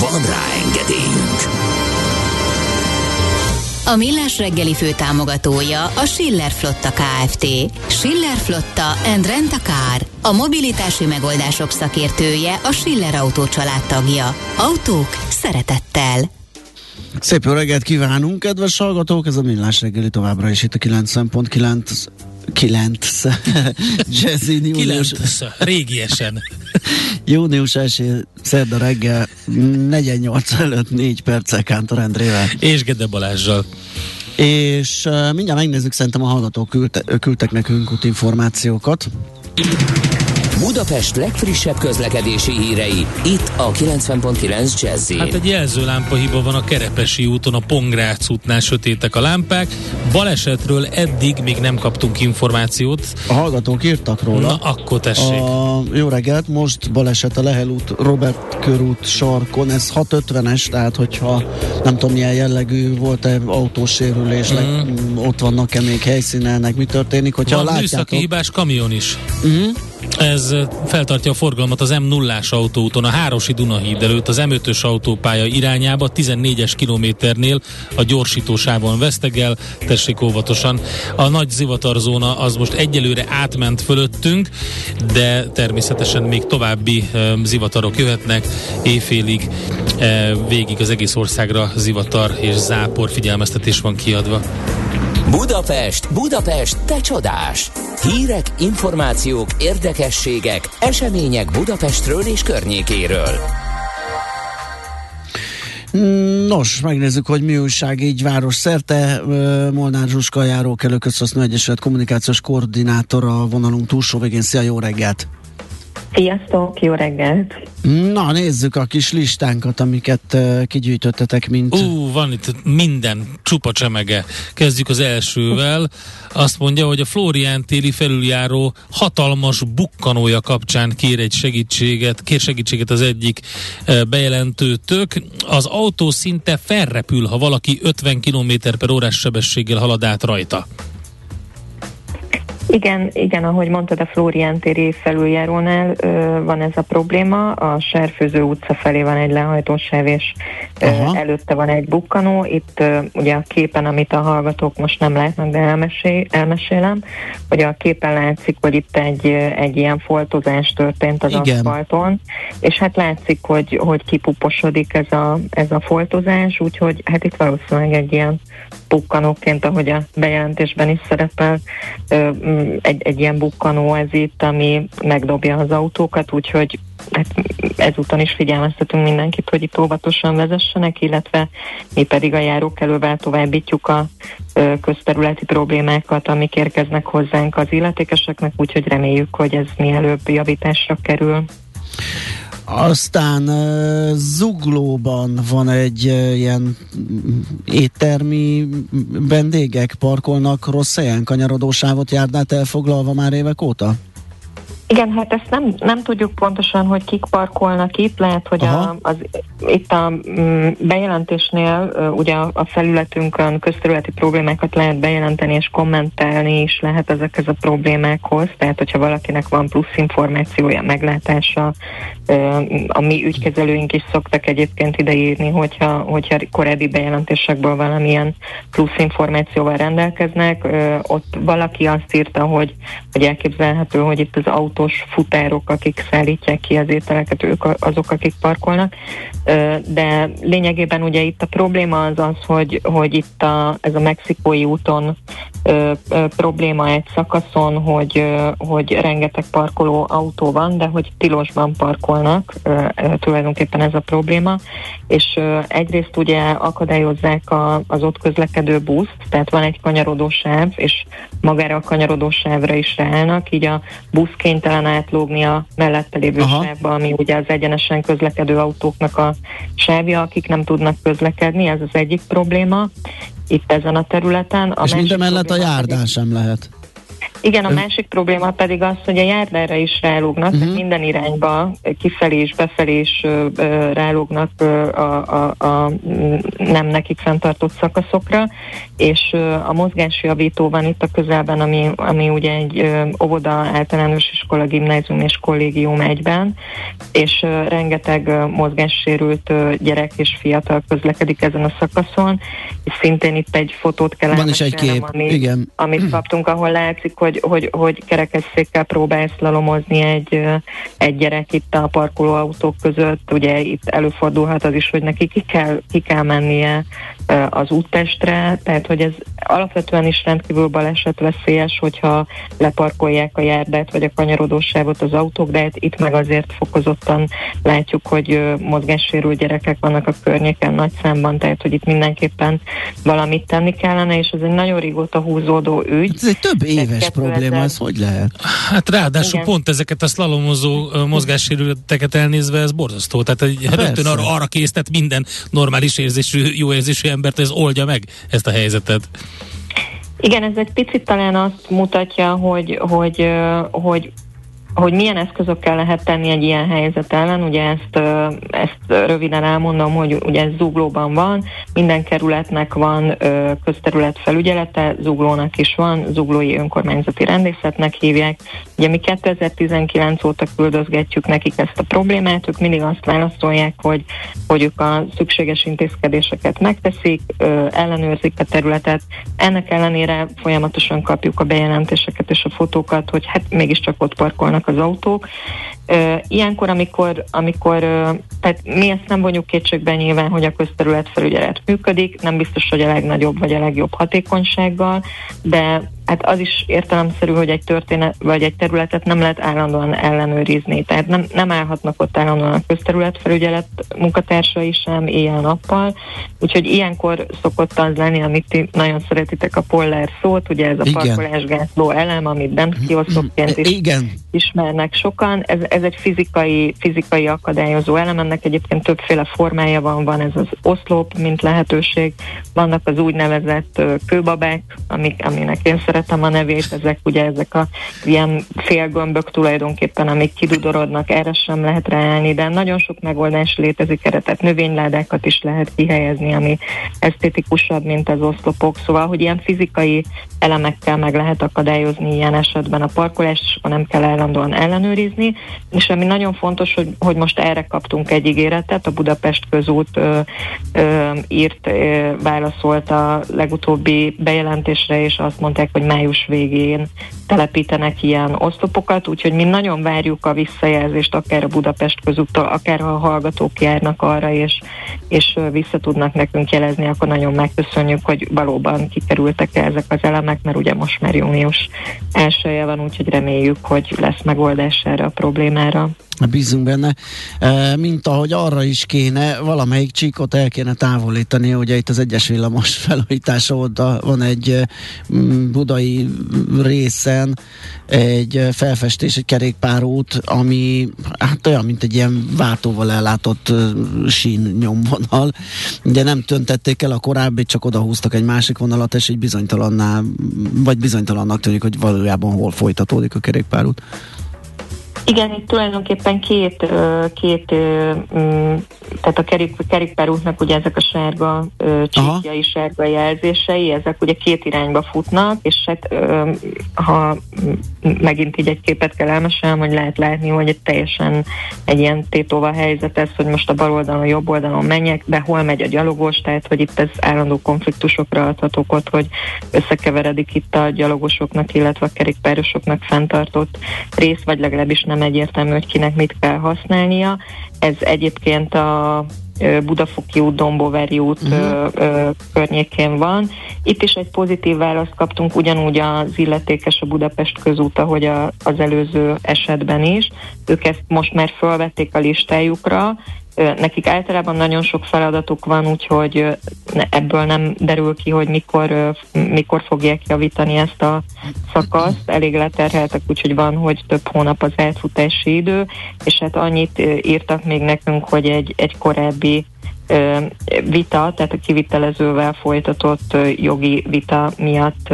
Speaker 1: Van rá engedélyünk!
Speaker 5: A Millás reggeli fő támogatója a Schiller Flotta KFT. Schiller Flotta and Rent a Car. A mobilitási megoldások szakértője a Schiller Autó tagja. Autók szeretettel.
Speaker 2: Szép jó reggelt kívánunk, kedves hallgatók! Ez a Millás reggeli továbbra is itt a 90.9 9 <laughs> Jazzy
Speaker 3: Június. 9 régiesen.
Speaker 2: Június első szerda reggel 48 előtt 4 perccel Kántor Endrével.
Speaker 3: És Gede Balázsjal.
Speaker 2: És uh, mindjárt megnézzük, szerintem a hallgatók küldte, küldtek nekünk útinformációkat.
Speaker 1: Budapest legfrissebb közlekedési hírei, itt a 90.9 jazz
Speaker 3: Hát egy jelzőlámpa hiba van a Kerepesi úton, a Pongrác útnál sötétek a lámpák. Balesetről eddig még nem kaptunk információt.
Speaker 2: A hallgatók írtak róla.
Speaker 3: Na, akkor tessék.
Speaker 2: A, jó reggelt, most baleset a Lehel út, Robert körút sarkon, ez 650-es, tehát hogyha nem tudom milyen jellegű volt-e autósérülés, mm. ott vannak-e még helyszínelnek, mi történik, hogyha
Speaker 3: van
Speaker 2: látjátok.
Speaker 3: műszaki hibás kamion is. Mm. Ez feltartja a forgalmat az M0-ás autóúton, a Hárosi Dunahíd előtt az M5-ös autópálya irányába 14-es kilométernél a gyorsítósávon vesztegel, tessék óvatosan. A nagy zivatarzóna az most egyelőre átment fölöttünk, de természetesen még további e, zivatarok jöhetnek éjfélig, e, végig az egész országra zivatar és zápor figyelmeztetés van kiadva.
Speaker 1: Budapest, Budapest, te csodás! Hírek, információk, érdekességek, események Budapestről és környékéről.
Speaker 2: Nos, megnézzük, hogy mi újság így város szerte. Molnár Zsuska Közhasznú Egyesület kommunikációs koordinátor a vonalunk túlsó végén. Szia, jó reggelt!
Speaker 6: Sziasztok, jó reggelt!
Speaker 2: Na, nézzük a kis listánkat, amiket uh, kigyűjtöttetek, mint...
Speaker 3: Ú, van itt minden, csupa csemege. Kezdjük az elsővel. Azt mondja, hogy a Florián téli felüljáró hatalmas bukkanója kapcsán kér egy segítséget, kér segítséget az egyik uh, bejelentőtök. Az autó szinte felrepül, ha valaki 50 km per órás sebességgel halad át rajta.
Speaker 6: Igen, igen, ahogy mondtad, a Flórián téri felüljárónál ö, van ez a probléma. A Serfőző utca felé van egy lehajtósáv, és ö, előtte van egy bukkanó. Itt ö, ugye a képen, amit a hallgatók most nem látnak, de elmesél, elmesélem, hogy a képen látszik, hogy itt egy, egy ilyen foltozás történt az igen. aszfalton, és hát látszik, hogy, hogy kipuposodik ez a, ez a foltozás, úgyhogy hát itt valószínűleg egy ilyen bukkanóként, ahogy a bejelentésben is szerepel, egy, egy ilyen bukkanó ez itt, ami megdobja az autókat, úgyhogy hát ezúton is figyelmeztetünk mindenkit, hogy itt óvatosan vezessenek, illetve mi pedig a járókelővel továbbítjuk a közterületi problémákat, amik érkeznek hozzánk az illetékeseknek, úgyhogy reméljük, hogy ez mielőbb javításra kerül.
Speaker 2: Aztán Zuglóban van egy ilyen éttermi vendégek parkolnak rossz helyen kanyarodósávot járdát elfoglalva már évek óta?
Speaker 6: Igen, hát ezt nem, nem tudjuk pontosan, hogy kik parkolnak itt. Lehet, hogy a, az, itt a mm, bejelentésnél ugye a felületünkön közterületi problémákat lehet bejelenteni és kommentelni is lehet ezekhez a problémákhoz. Tehát, hogyha valakinek van plusz információja, meglátása, a mi ügykezelőink is szoktak egyébként ideírni, hogyha, hogyha korábbi bejelentésekből valamilyen plusz információval rendelkeznek. Ott valaki azt írta, hogy, hogy elképzelhető, hogy itt az autó autós futárok, akik szállítják ki az ételeket, ők azok, akik parkolnak. De lényegében ugye itt a probléma az az, hogy, hogy itt a, ez a mexikói úton ö, ö, probléma egy szakaszon, hogy, ö, hogy rengeteg parkoló autó van, de hogy tilosban parkolnak, ö, ö, tulajdonképpen ez a probléma, és ö, egyrészt ugye akadályozzák a, az ott közlekedő buszt, tehát van egy kanyarodó sáv, és magára a kanyarodó sávra is ráállnak, így a busz képtelen átlógni a mellette lévő
Speaker 2: Aha.
Speaker 6: sávba, ami ugye az egyenesen közlekedő autóknak a sávja, akik nem tudnak közlekedni, ez az egyik probléma itt ezen a területen. A
Speaker 2: És
Speaker 6: másik
Speaker 2: minden mellett a járdán sem lehet.
Speaker 6: Igen, a másik probléma pedig az, hogy a járdára is rálógnak, uh-huh. minden irányba, kifelé és befelé is rálógnak a, a, a nem nekik fenntartott szakaszokra, és a mozgásjavító van itt a közelben, ami, ami ugye egy óvoda, általános iskola, gimnázium és kollégium egyben, és rengeteg mozgássérült gyerek és fiatal közlekedik ezen a szakaszon, és szintén itt egy fotót kell
Speaker 2: Van is egy kép,
Speaker 6: ami,
Speaker 2: igen.
Speaker 6: amit kaptunk, ahol látszik, hogy, hogy, hogy kerekesszékkel próbál szlalomozni egy, egy gyerek itt a parkolóautók között. Ugye itt előfordulhat az is, hogy neki ki kell, ki kell mennie az úttestre, tehát hogy ez alapvetően is rendkívül balesetveszélyes, hogyha leparkolják a járdát vagy a kanyarodósávot az autók, de hát itt meg azért fokozottan látjuk, hogy mozgássérült gyerekek vannak a környéken nagy számban, tehát hogy itt mindenképpen valamit tenni kellene, és ez egy nagyon régóta húzódó ügy.
Speaker 2: Ez egy több éves
Speaker 6: 2000
Speaker 2: probléma, ez hogy lehet?
Speaker 3: Hát ráadásul
Speaker 6: Igen.
Speaker 3: pont ezeket a szlalomozó ö, mozgássérületeket elnézve ez borzasztó. Tehát egy, rögtön arra, arra késztet minden normális érzésű, jó érzésű embert, hogy ez oldja meg ezt a helyzetet.
Speaker 6: Igen, ez egy picit talán azt mutatja, hogy, hogy, hogy hogy milyen eszközökkel lehet tenni egy ilyen helyzet ellen, ugye ezt, ezt röviden elmondom, hogy ugye ez zuglóban van, minden kerületnek van közterület felügyelete, zuglónak is van, zuglói önkormányzati rendészetnek hívják. Ugye mi 2019 óta küldözgetjük nekik ezt a problémát, ők mindig azt válaszolják, hogy, hogy ők a szükséges intézkedéseket megteszik, ellenőrzik a területet. Ennek ellenére folyamatosan kapjuk a bejelentéseket és a fotókat, hogy hát mégiscsak ott parkolnak az autók. Ilyenkor, amikor, amikor tehát mi ezt nem vonjuk kétségbe nyilván, hogy a közterület felügyelet működik, nem biztos, hogy a legnagyobb vagy a legjobb hatékonysággal, de hát az is értelemszerű, hogy egy történet vagy egy területet nem lehet állandóan ellenőrizni. Tehát nem, nem állhatnak ott állandóan a közterületfelügyelet munkatársai sem éjjel-nappal. Úgyhogy ilyenkor szokott az lenni, amit ti nagyon szeretitek a poller szót, ugye ez a
Speaker 2: Igen.
Speaker 6: parkolásgátló elem, amit bentkioszokként is
Speaker 2: Igen,
Speaker 6: ismernek sokan. Ez, ez egy fizikai, fizikai akadályozó elem, ennek egyébként többféle formája van, van ez az oszlop, mint lehetőség, vannak az úgynevezett kőbabák, amik, aminek én szeretem a nevét, ezek ugye ezek a ilyen félgömbök tulajdonképpen, amik kidudorodnak, erre sem lehet ráállni, de nagyon sok megoldás létezik erre, tehát növényládákat is lehet kihelyezni, ami esztétikusabb, mint az oszlopok, szóval, hogy ilyen fizikai elemekkel meg lehet akadályozni ilyen esetben a parkolást, és akkor nem kell állandóan ellenőrizni, és ami nagyon fontos, hogy, hogy most erre kaptunk egy ígéretet, a Budapest közút ö, ö, írt, ö, válaszolt a legutóbbi bejelentésre, és azt mondták, hogy május végén telepítenek ilyen oszlopokat, úgyhogy mi nagyon várjuk a visszajelzést, akár a Budapest közúttól, akár ha a hallgatók járnak arra, és, és vissza tudnak nekünk jelezni, akkor nagyon megköszönjük, hogy valóban kikerültek -e ezek az elemek, mert ugye most már június elsője van, úgyhogy reméljük, hogy lesz megoldás erre a problémára.
Speaker 2: Bízunk benne. Mint ahogy arra is kéne, valamelyik csíkot el kéne távolítani, ugye itt az egyes villamos felújítása oda van egy budai részen egy felfestés, egy kerékpárút, ami hát olyan, mint egy ilyen váltóval ellátott sín nyomvonal. Ugye nem töntették el a korábbi, csak odahúztak egy másik vonalat, és így bizonytalanná, vagy bizonytalannak tűnik, hogy valójában hol folytatódik a kerékpárút.
Speaker 6: Igen, itt tulajdonképpen két, két mm, tehát a kerék, kerékpárútnak ugye ezek a sárga csíkjai, sárga jelzései, ezek ugye két irányba futnak, és hát ha megint így egy képet kell elmesélnem, hogy lehet látni, hogy egy teljesen egy ilyen tétóva helyzet ez, hogy most a bal oldalon, jobb oldalon menjek, de hol megy a gyalogos, tehát hogy itt ez állandó konfliktusokra adhat okot, hogy összekeveredik itt a gyalogosoknak, illetve a kerékpárosoknak fenntartott rész, vagy legalábbis nem egyértelmű, hogy kinek mit kell használnia. Ez egyébként a Budafoki út, Dombóveri út uh-huh. ö, környékén van. Itt is egy pozitív választ kaptunk, ugyanúgy az illetékes a Budapest közút, ahogy a, az előző esetben is. Ők ezt most már felvették a listájukra, Nekik általában nagyon sok feladatuk van, úgyhogy ebből nem derül ki, hogy mikor, mikor fogják javítani ezt a szakaszt. Elég leterheltek, úgyhogy van, hogy több hónap az átfutási idő, és hát annyit írtak még nekünk, hogy egy, egy korábbi vita, tehát a kivitelezővel folytatott jogi vita miatt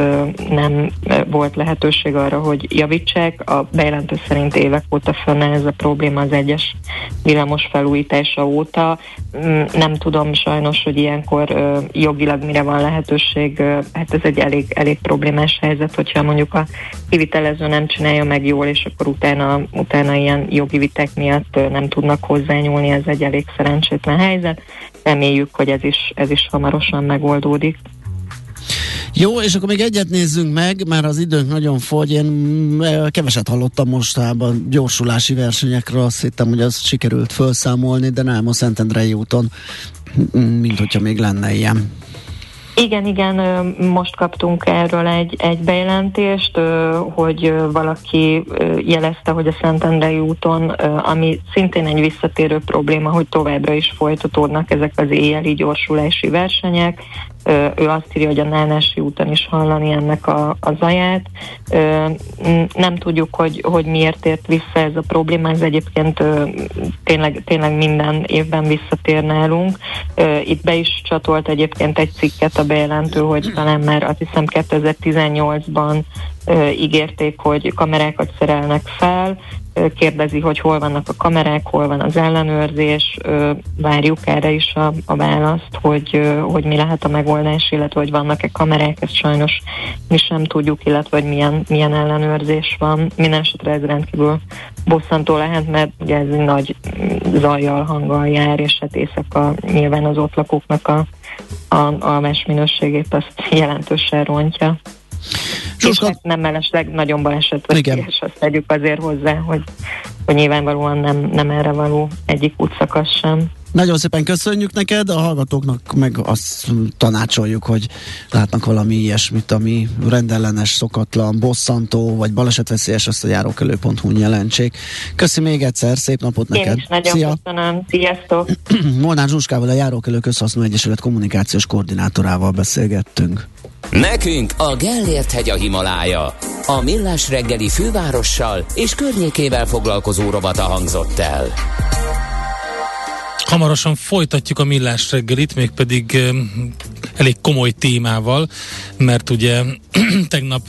Speaker 6: nem volt lehetőség arra, hogy javítsák. A bejelentő szerint évek óta fönnáll ez a probléma az egyes villamos felújítása óta. Mm, nem tudom sajnos, hogy ilyenkor jogilag mire van lehetőség. Hát ez egy elég, elég problémás helyzet, hogyha mondjuk a kivitelező nem csinálja meg jól, és akkor utána, utána ilyen jogi viták miatt nem tudnak hozzányúlni, ez egy elég szerencsétlen helyzet reméljük, hogy ez is, ez is hamarosan megoldódik.
Speaker 2: Jó, és akkor még egyet nézzünk meg, mert az időnk nagyon fogy. Én mm, keveset hallottam mostában gyorsulási versenyekről, azt hittem, hogy az sikerült felszámolni, de nem a Szentendrei úton, mint hogyha még lenne ilyen.
Speaker 6: Igen, igen, most kaptunk erről egy, egy bejelentést, hogy valaki jelezte, hogy a Szentendrei úton, ami szintén egy visszatérő probléma, hogy továbbra is folytatódnak ezek az éjjeli gyorsulási versenyek, ő azt írja, hogy a Nánási úton is hallani ennek a, a zaját. Nem tudjuk, hogy, hogy miért ért vissza ez a probléma, ez egyébként tényleg, tényleg minden évben visszatér nálunk. Itt be is csatolt egyébként egy cikket a bejelentő, hogy talán már azt hiszem 2018-ban ígérték, hogy kamerákat szerelnek fel, kérdezi, hogy hol vannak a kamerák, hol van az ellenőrzés, várjuk erre is a, a választ, hogy, hogy mi lehet a megoldás, illetve hogy vannak-e kamerák, ezt sajnos mi sem tudjuk, illetve hogy milyen, milyen ellenőrzés van. Minden esetre ez rendkívül bosszantó lehet, mert ugye ez nagy zajjal, hanggal jár, és hát éjszaka nyilván az ott lakóknak a, a, a minőségét azt jelentősen rontja. Zsuska... És hát nem mellesleg nagyon baleset és azt tegyük azért hozzá, hogy, hogy nyilvánvalóan nem, nem erre való egyik útszakasz sem.
Speaker 2: Nagyon szépen köszönjük neked, a hallgatóknak meg azt tanácsoljuk, hogy látnak valami ilyesmit, ami rendellenes, szokatlan, bosszantó, vagy balesetveszélyes, azt a járókelő.hu jelentsék. Köszi még egyszer, szép napot neked. Én
Speaker 6: is nagyon Szia. köszönöm, sziasztok! <clears throat>
Speaker 2: Molnár Zsuskával, a Járókelő Közhasznú Egyesület kommunikációs koordinátorával beszélgettünk.
Speaker 1: Nekünk a Gellért hegy a Himalája. A Millás reggeli fővárossal és környékével foglalkozó robata hangzott el.
Speaker 3: Hamarosan folytatjuk a millás reggelit, mégpedig elég komoly témával, mert ugye <clears throat> tegnap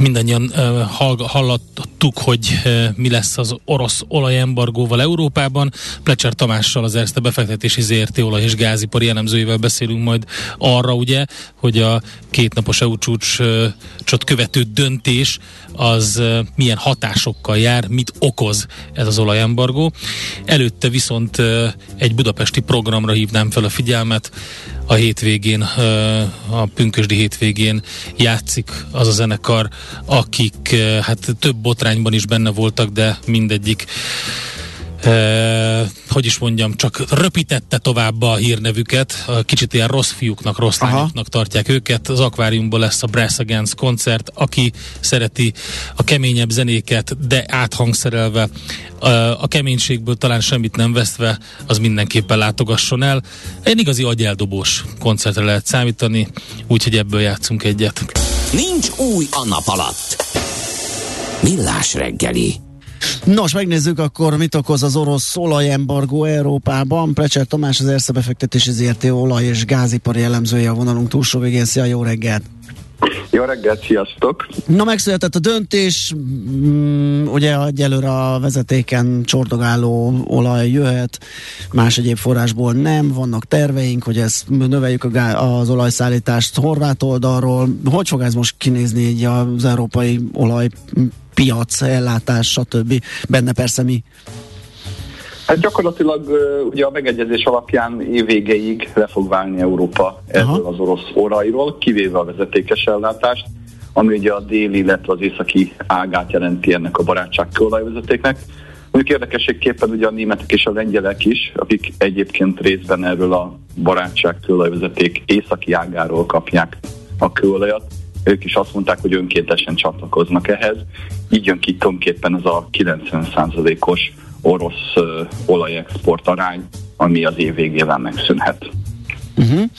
Speaker 3: mindannyian uh, hallottuk, hogy uh, mi lesz az orosz olajembargóval Európában. Plecser Tamással, az Erste befektetési ZRT olaj- és gázipari elemzőjével beszélünk majd arra, ugye, hogy a kétnapos EU csúcsot követő döntés az uh, milyen hatásokkal jár, mit okoz ez az olajembargó. Előtte viszont uh, egy budapesti programra hívnám fel a figyelmet, a hétvégén, a pünkösdi hétvégén játszik az a zenekar, akik hát több botrányban is benne voltak, de mindegyik eh, hogy is mondjam, csak röpítette tovább a hírnevüket, kicsit ilyen rossz fiúknak, rossz lányoknak tartják őket. Az akváriumban lesz a Brass Against koncert, aki szereti a keményebb zenéket, de áthangszerelve, a keménységből talán semmit nem vesztve, az mindenképpen látogasson el. Egy igazi agyeldobós koncertre lehet számítani, úgyhogy ebből játszunk egyet.
Speaker 1: Nincs új a nap alatt. Millás reggeli.
Speaker 2: Nos, megnézzük akkor, mit okoz az orosz olajembargó Európában. Precser Tamás, az Ersze befektetési ZRT olaj- és gázipari elemzője a vonalunk túlsó végén. Szia, jó reggelt!
Speaker 7: Jó reggelt, sziasztok!
Speaker 2: Na, megszületett a döntés, mm, ugye egyelőre a vezetéken csordogáló olaj jöhet, más egyéb forrásból nem, vannak terveink, hogy ezt növeljük az olajszállítást horvát oldalról. Hogy fog ez most kinézni így az európai olaj piac, ellátás, stb. Benne persze mi?
Speaker 7: Hát gyakorlatilag ugye a megegyezés alapján évvégéig le fog válni Európa ebből az orosz olajról, kivéve a vezetékes ellátást, ami ugye a déli, illetve az északi ágát jelenti ennek a barátságkőolajvezetéknek. Mondjuk érdekességképpen ugye a németek és a lengyelek is, akik egyébként részben erről a barátságkőolajvezeték északi ágáról kapják a kőolajat, ők is azt mondták, hogy önkéntesen csatlakoznak ehhez. Így jön ki tulajdonképpen ez a 90%-os orosz olajexport arány, ami az év végével megszűnhet.
Speaker 2: Uh-huh.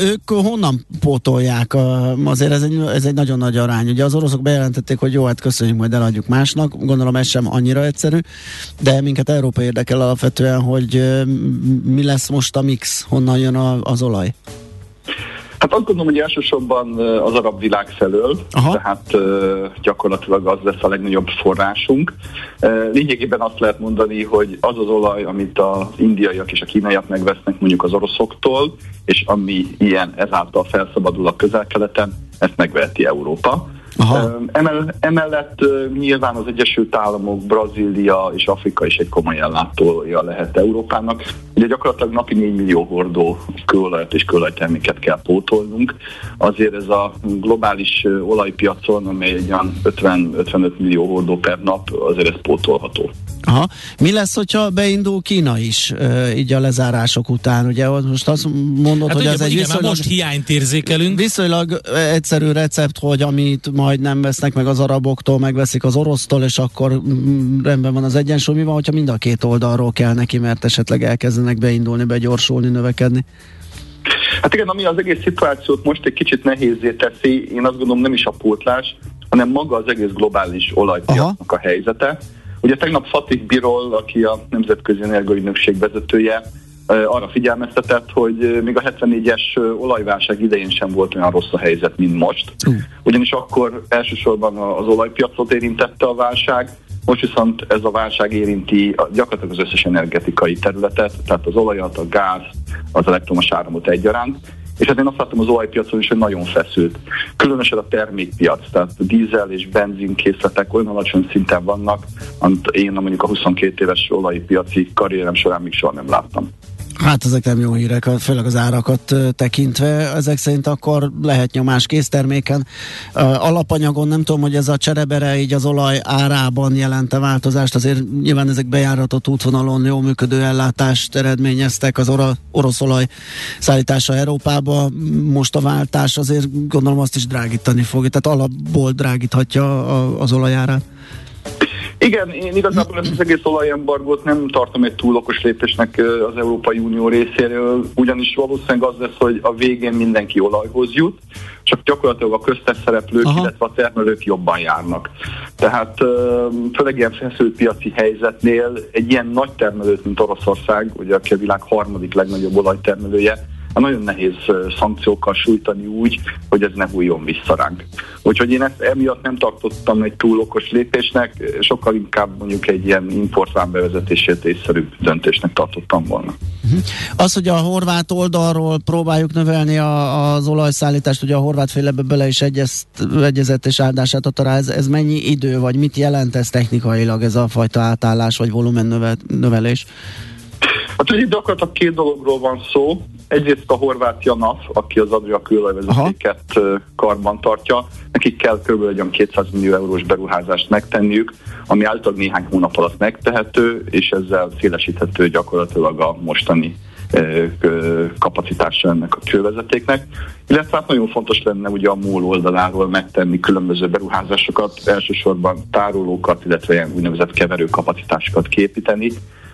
Speaker 2: Ők honnan pótolják? Azért ez egy, ez egy nagyon nagy arány. Ugye az oroszok bejelentették, hogy jó, hát köszönjük, majd eladjuk másnak. Gondolom ez sem annyira egyszerű, de minket Európa érdekel alapvetően, hogy mi lesz most a mix, honnan jön a, az olaj.
Speaker 7: Hát azt gondolom, hogy elsősorban az arab világ felől, Aha. tehát gyakorlatilag az lesz a legnagyobb forrásunk. Lényegében azt lehet mondani, hogy az az olaj, amit az indiaiak és a kínaiak megvesznek mondjuk az oroszoktól, és ami ilyen ezáltal felszabadul a közel-keleten, ezt megveheti Európa. Aha. Emell, emellett nyilván az Egyesült Államok, Brazília és Afrika is egy komoly ellátója lehet Európának. Ugye gyakorlatilag napi 4 millió hordó kőolajat és kőolajterméket kell pótolnunk. Azért ez a globális olajpiacon, amely egy olyan 50-55 millió hordó per nap, azért ez pótolható.
Speaker 2: Aha. Mi lesz, hogyha beindul Kína is, így a lezárások után? Ugye most azt mondod, hát hogy ugye, ez egy
Speaker 3: viszonylag... most hiányt érzékelünk.
Speaker 2: Viszonylag egyszerű recept, hogy amit majd nem vesznek meg az araboktól, megveszik az orosztól, és akkor mm, rendben van az egyensúly. Mi van, hogyha mind a két oldalról kell neki, mert esetleg elkezdenek beindulni, begyorsulni, növekedni?
Speaker 7: Hát igen, ami az egész szituációt most egy kicsit nehézé teszi, én azt gondolom nem is a pótlás, hanem maga az egész globális olajpiacnak a helyzete. Ugye tegnap Fatih Birol, aki a Nemzetközi Energiaügynökség vezetője, arra figyelmeztetett, hogy még a 74-es olajválság idején sem volt olyan rossz a helyzet, mint most. Ugyanis akkor elsősorban az olajpiacot érintette a válság, most viszont ez a válság érinti gyakorlatilag az összes energetikai területet, tehát az olajat, a gáz, az elektromos áramot egyaránt. És hát én azt láttam az olajpiacon is, hogy nagyon feszült. Különösen a termékpiac, tehát a dízel és benzinkészletek olyan alacsony szinten vannak, amit én mondjuk a 22 éves olajpiaci karrierem során még soha nem láttam.
Speaker 2: Hát ezek nem jó hírek, főleg az árakat tekintve. Ezek szerint akkor lehet nyomás készterméken. Alapanyagon nem tudom, hogy ez a cserebere így az olaj árában jelente változást. Azért nyilván ezek bejáratott útvonalon jó működő ellátást eredményeztek az orosz olaj szállítása Európába. Most a váltás azért gondolom azt is drágítani fog. Tehát alapból drágíthatja az olajárát.
Speaker 7: Igen, én igazából ezt az egész olajembargót nem tartom egy túl okos lépésnek az Európai Unió részéről, ugyanis valószínűleg az lesz, hogy a végén mindenki olajhoz jut, csak gyakorlatilag a köztes szereplők, Aha. illetve a termelők jobban járnak. Tehát főleg ilyen feszült piaci helyzetnél egy ilyen nagy termelőt, mint Oroszország, ugye aki a világ harmadik legnagyobb olajtermelője, nagyon nehéz szankciókkal sújtani úgy, hogy ez ne hújjon vissza ránk. Úgyhogy én ezt emiatt nem tartottam egy túl okos lépésnek, sokkal inkább mondjuk egy ilyen importván bevezetését észszerűbb döntésnek tartottam volna.
Speaker 2: Uh-huh. Az, hogy a horvát oldalról próbáljuk növelni a, az olajszállítást, ugye a horvát félebe bele is egyezt, egyezett és áldását adta rá, ez, ez mennyi idő, vagy mit jelent ez technikailag, ez a fajta átállás, vagy volumen növe, növelés?
Speaker 7: Hát ugye gyakorlatilag két dologról van szó. Egyrészt a horvát Janaf, aki az Adria külolajvezetéket karban tartja, nekik kell kb. egy 200 millió eurós beruházást megtenniük, ami általában néhány hónap alatt megtehető, és ezzel szélesíthető gyakorlatilag a mostani kapacitása ennek a kővezetéknek. Illetve hát nagyon fontos lenne ugye a MOL oldaláról megtenni különböző beruházásokat, elsősorban tárolókat, illetve ilyen úgynevezett keverő kapacitásokat képíteni,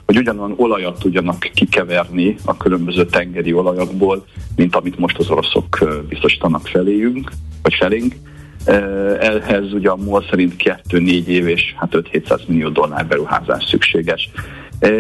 Speaker 7: hogy ugyanolyan olajat tudjanak kikeverni a különböző tengeri olajokból, mint amit most az oroszok biztosítanak feléjünk, vagy felénk. Ehhez ugye a MOL szerint 2-4 év és hát 5-700 millió dollár beruházás szükséges.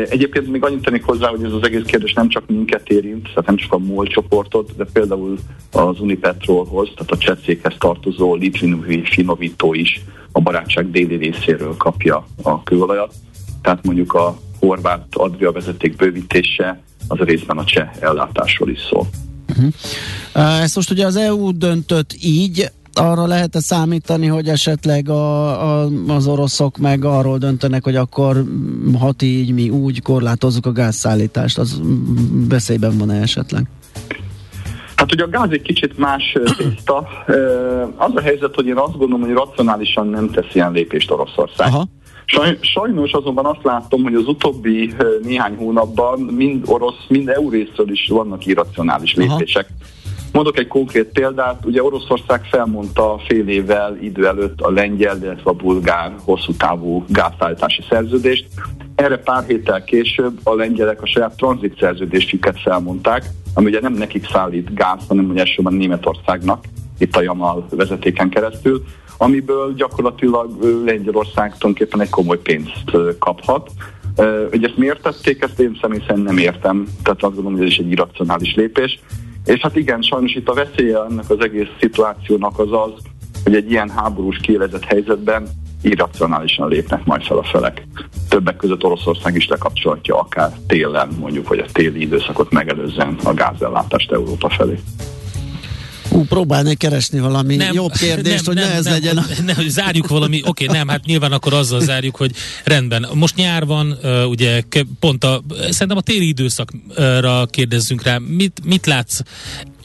Speaker 7: Egyébként még annyit tennék hozzá, hogy ez az egész kérdés nem csak minket érint, tehát nem csak a MOL csoportot, de például az Unipetrolhoz, tehát a csetszékhez tartozó Litvinui finovító is a barátság déli részéről kapja a kőolajat. Tehát mondjuk a horvát Adria vezeték bővítése az a részben a cseh ellátásról is szól.
Speaker 2: Uh-huh. Ezt most ugye az EU döntött így, arra lehet-e számítani, hogy esetleg a, a, az oroszok meg arról döntenek, hogy akkor hat így, mi úgy korlátozzuk a gázszállítást, az veszélyben van-e esetleg?
Speaker 7: Hát ugye a gáz egy kicsit más <clears throat> tészta. Az a helyzet, hogy én azt gondolom, hogy racionálisan nem tesz ilyen lépést Oroszország. Aha. Sajnos azonban azt látom, hogy az utóbbi néhány hónapban mind orosz, mind EU részről is vannak irracionális lépések. Aha. Mondok egy konkrét példát, ugye Oroszország felmondta fél évvel idő előtt a lengyel, illetve a bulgár hosszú távú gázszállítási szerződést, Erre pár héttel később a lengyelek a saját tranzit szerződésüket felmondták, ami ugye nem nekik szállít gáz, hanem ugye elsősorban Németországnak, itt a Jamal vezetéken keresztül, amiből gyakorlatilag Lengyelország tulajdonképpen egy komoly pénzt kaphat. Hogy ezt miért tették, ezt én személy szerint nem értem, tehát azt gondolom, hogy ez is egy irracionális lépés. És hát igen, sajnos itt a veszélye ennek az egész szituációnak az az, hogy egy ilyen háborús kielezett helyzetben irracionálisan lépnek majd fel a felek. Többek között Oroszország is lekapcsolhatja akár télen, mondjuk, hogy a téli időszakot megelőzzen a gázellátást Európa felé.
Speaker 2: Ú, próbálnék keresni valami nem, jobb <laughs> kérdést, nem, hogy nem, ne ez nem, legyen.
Speaker 3: Nem, nem, hogy zárjuk valami, oké, okay, nem, hát nyilván akkor azzal zárjuk, hogy rendben. Most nyár van, ugye pont a, szerintem a téli időszakra kérdezzünk rá. Mit, mit látsz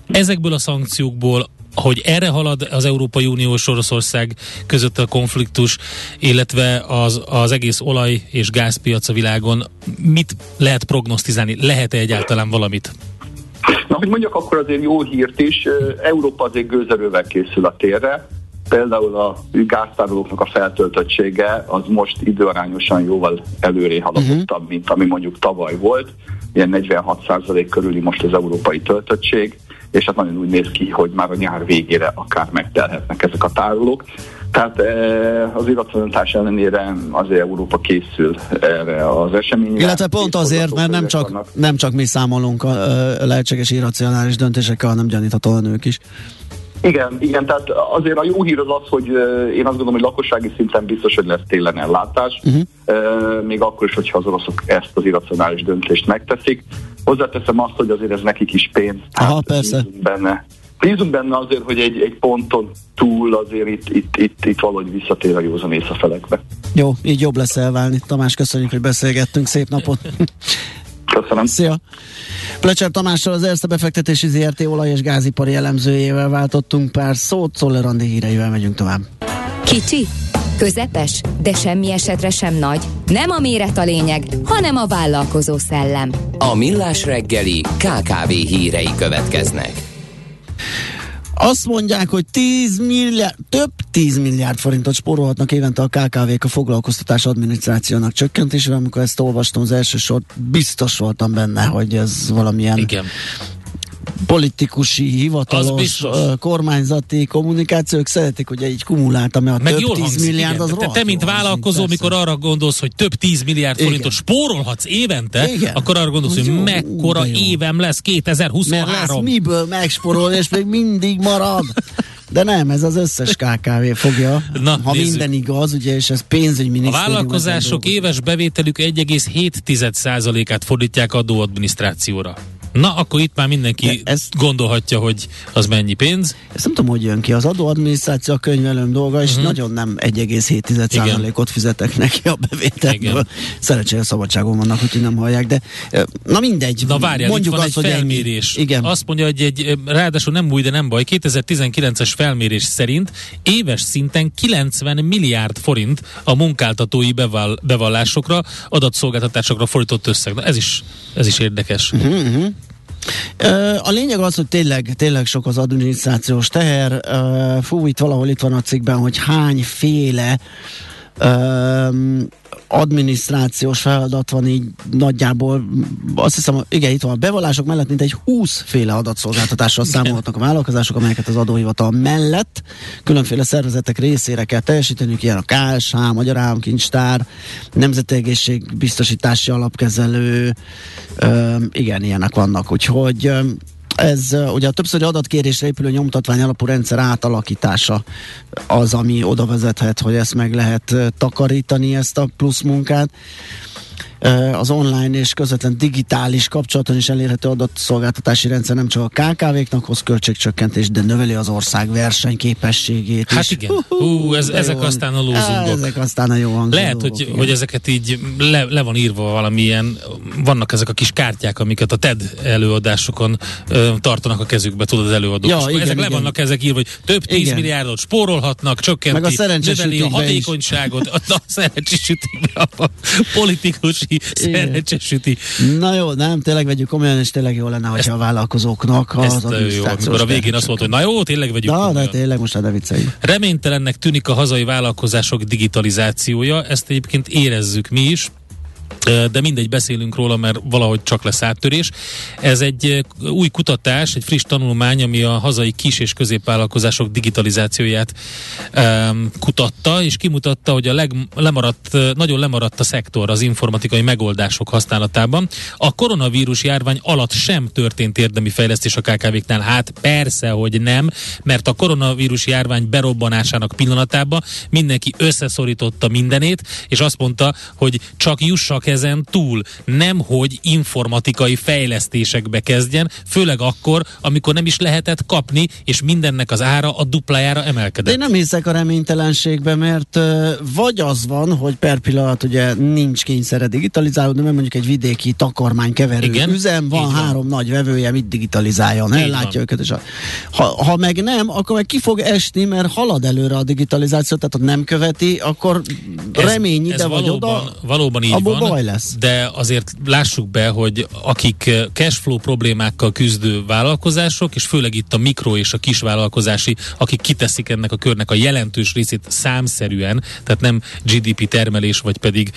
Speaker 3: ezekből a szankciókból, hogy erre halad az Európai Unió és Oroszország között a konfliktus, illetve az, az egész olaj- és gázpiac a világon, mit lehet prognosztizálni? Lehet-e egyáltalán valamit?
Speaker 7: Hogy mondjak akkor azért jó hírt is, Európa azért gőzerővel készül a térre, például a gáztárolóknak a feltöltöttsége az most időarányosan jóval előré haladottabb, uh-huh. mint ami mondjuk tavaly volt. Ilyen 46% körüli most az európai töltöttség, és hát nagyon úgy néz ki, hogy már a nyár végére akár megtelhetnek ezek a tárolók. Tehát az irracionalitás ellenére azért Európa készül erre az eseményre.
Speaker 2: Illetve pont azért, mert nem csak, nem csak mi számolunk a lehetséges irracionális döntésekkel, hanem gyaníthatóan ők is.
Speaker 7: Igen, igen, tehát azért a jó hír az az, hogy én azt gondolom, hogy lakossági szinten biztos, hogy lesz télen ellátás, uh-huh. még akkor is, hogyha az oroszok ezt az irracionális döntést megteszik. Hozzáteszem azt, hogy azért ez nekik is pénz.
Speaker 2: Aha, persze.
Speaker 7: Benne. Bízunk benne azért, hogy egy, egy ponton túl azért itt, itt, itt, itt valahogy visszatér a józan ész a felekbe.
Speaker 2: Jó, így jobb lesz elválni. Tamás, köszönjük, hogy beszélgettünk. Szép napot!
Speaker 7: Köszönöm.
Speaker 2: Szia! Plecser Tamással az Erste befektetési ZRT olaj- és gázipari elemzőjével váltottunk pár szót, Szoller Andi híreivel megyünk tovább.
Speaker 8: Kicsi, közepes, de semmi esetre sem nagy. Nem a méret a lényeg, hanem a vállalkozó szellem.
Speaker 1: A Millás reggeli KKV hírei következnek.
Speaker 2: Azt mondják, hogy 10 milliárd, több 10 milliárd forintot spórolhatnak évente a KKV-k a foglalkoztatás adminisztrációnak csökkentésével. Amikor ezt olvastam az első sort, biztos voltam benne, hogy ez valamilyen
Speaker 3: Igen
Speaker 2: politikusi, hivatalos, kormányzati kommunikációk szeretik, hogy így kumuláltam, mert
Speaker 3: Meg
Speaker 2: több
Speaker 3: jól
Speaker 2: 10
Speaker 3: hangzik,
Speaker 2: milliárd az
Speaker 3: Te, te, mint vállalkozó, mikor arra gondolsz, hogy több 10 milliárd
Speaker 2: igen.
Speaker 3: forintot spórolhatsz évente,
Speaker 2: igen.
Speaker 3: akkor arra gondolsz, hogy jó, mekkora jó. évem lesz 2023.
Speaker 2: Mert lesz miből megspórolni, és még mindig marad. De nem, ez az összes KKV fogja, Na, ha nézzük. minden igaz, ugye, és ez pénzügyminisztérium.
Speaker 3: A vállalkozások éves bevételük 1,7%-át fordítják adóadminisztrációra. Na, akkor itt már mindenki ez, gondolhatja, hogy az mennyi pénz.
Speaker 2: Ezt nem tudom, hogy jön ki. Az adóadminisztráció a könyvelőm dolga, és uh-huh. nagyon nem 1,7%-ot fizetek neki a bevételből. Szerencsére szabadságon vannak, hogy nem hallják, de na mindegy.
Speaker 3: Na várjál, mondjuk van azt, egy felmérés. Ennyi. Igen. Azt mondja, hogy egy, ráadásul nem új, de nem baj, 2019-es felmérés szerint éves szinten 90 milliárd forint a munkáltatói beval, bevallásokra, adatszolgáltatásokra fordított összeg. Na ez is, ez is érdekes.
Speaker 2: Uh-huh. A lényeg az, hogy tényleg, tényleg sok az adminisztrációs teher. Fú, itt valahol itt van a cikkben, hogy hányféle adminisztrációs feladat van így nagyjából, azt hiszem, igen, itt van a bevallások mellett, mint egy 20 féle adatszolgáltatássel számolhatnak a vállalkozások, amelyeket az adóhivatal mellett különféle szervezetek részére kell teljesíteniük, ilyen a KSH, Magyar Államkincstár, Nemzeti Egészségbiztosítási Alapkezelő, igen, ilyenek vannak, úgyhogy ez ugye a többszöri adatkérésre épülő nyomtatvány alapú rendszer átalakítása az, ami oda vezethet, hogy ezt meg lehet takarítani, ezt a plusz munkát az online és közvetlen digitális kapcsolaton is elérhető adatszolgáltatási rendszer nem csak a KKV-knak hoz költségcsökkentés, de növeli az ország versenyképességét
Speaker 3: Hát is. igen. Hú, ez, ezek van. aztán a lózungok.
Speaker 2: Ezek aztán a jó hangzó
Speaker 3: Lehet, hogy, hogy ezeket így le, le van írva valamilyen, vannak ezek a kis kártyák, amiket a TED előadásokon ö, tartanak a kezükbe, tudod, az előadók. Ja, igen, ezek igen. le vannak ezek írva, hogy több 10 igen. milliárdot spórolhatnak, csökkenti, Meg a növeli a hatékonyságot, a, a szerencsésütikbe, a <laughs> szerencsésüti.
Speaker 2: Na jó, nem, tényleg vegyük komolyan, és tényleg jó lenne, hogyha a vállalkozóknak az
Speaker 3: ezt jó, amikor a végén azt mondta, hogy na jó, tényleg vegyük
Speaker 2: Na, komolyan. de tényleg most ne vicceljük.
Speaker 3: Reménytelennek tűnik a hazai vállalkozások digitalizációja, ezt egyébként érezzük mi is, de mindegy, beszélünk róla, mert valahogy csak lesz áttörés. Ez egy új kutatás, egy friss tanulmány, ami a hazai kis- és középvállalkozások digitalizációját um, kutatta, és kimutatta, hogy a leg, lemaradt, nagyon lemaradt a szektor az informatikai megoldások használatában. A koronavírus járvány alatt sem történt érdemi fejlesztés a KKV-knál. Hát persze, hogy nem, mert a koronavírus járvány berobbanásának pillanatában mindenki összeszorította mindenét, és azt mondta, hogy csak jussak ezen túl, nem hogy informatikai fejlesztésekbe kezdjen, főleg akkor, amikor nem is lehetett kapni, és mindennek az ára a duplájára emelkedett.
Speaker 2: De én nem hiszek a reménytelenségbe, mert vagy az van, hogy per pillanat ugye nincs kényszere digitalizálódni, mert mondjuk egy vidéki takarmány keverő Igen? üzem, van, van három nagy vevője, mit digitalizáljon, ellátja őket, és a, ha, ha meg nem, akkor meg ki fog esni, mert halad előre a digitalizáció, tehát ha nem követi, akkor ez, remény ide
Speaker 3: ez
Speaker 2: vagy
Speaker 3: valóban,
Speaker 2: oda,
Speaker 3: valóban így van,
Speaker 2: baj lesz.
Speaker 3: de azért lássuk be, hogy akik cashflow problémákkal küzdő vállalkozások, és főleg itt a mikro és a kisvállalkozási, akik kiteszik ennek a körnek a jelentős részét számszerűen, tehát nem GDP termelés, vagy pedig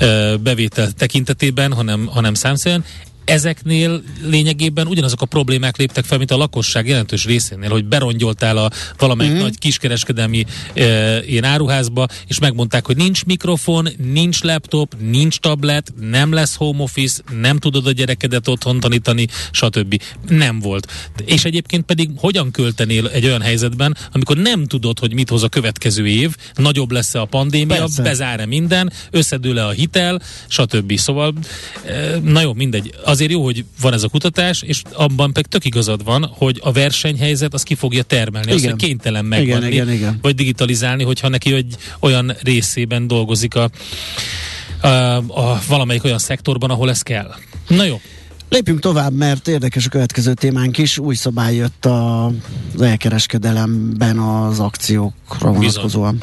Speaker 3: uh, bevétel tekintetében, hanem, hanem számszerűen, ezeknél lényegében ugyanazok a problémák léptek fel, mint a lakosság jelentős részénél, hogy berongyoltál a valamelyik mm-hmm. nagy kiskereskedelmi e, ilyen áruházba, és megmondták, hogy nincs mikrofon, nincs laptop, nincs tablet, nem lesz home office, nem tudod a gyerekedet otthon tanítani, stb. Nem volt. És egyébként pedig hogyan költenél egy olyan helyzetben, amikor nem tudod, hogy mit hoz a következő év, nagyobb lesz a pandémia, Persze. bezár-e minden, összedől-e a hitel, stb. Szóval, e, na jó, mindegy. Az azért jó, hogy van ez a kutatás, és abban pedig tök igazad van, hogy a versenyhelyzet az ki fogja termelni. Igen. Azt, hogy kénytelen megvanni, igen, igen, igen. vagy digitalizálni, hogyha neki egy olyan részében dolgozik a, a, a valamelyik olyan szektorban, ahol ez kell. Na jó.
Speaker 2: Lépjünk tovább, mert érdekes a következő témánk is. Új szabály jött az elkereskedelemben az akciókra vonatkozóan.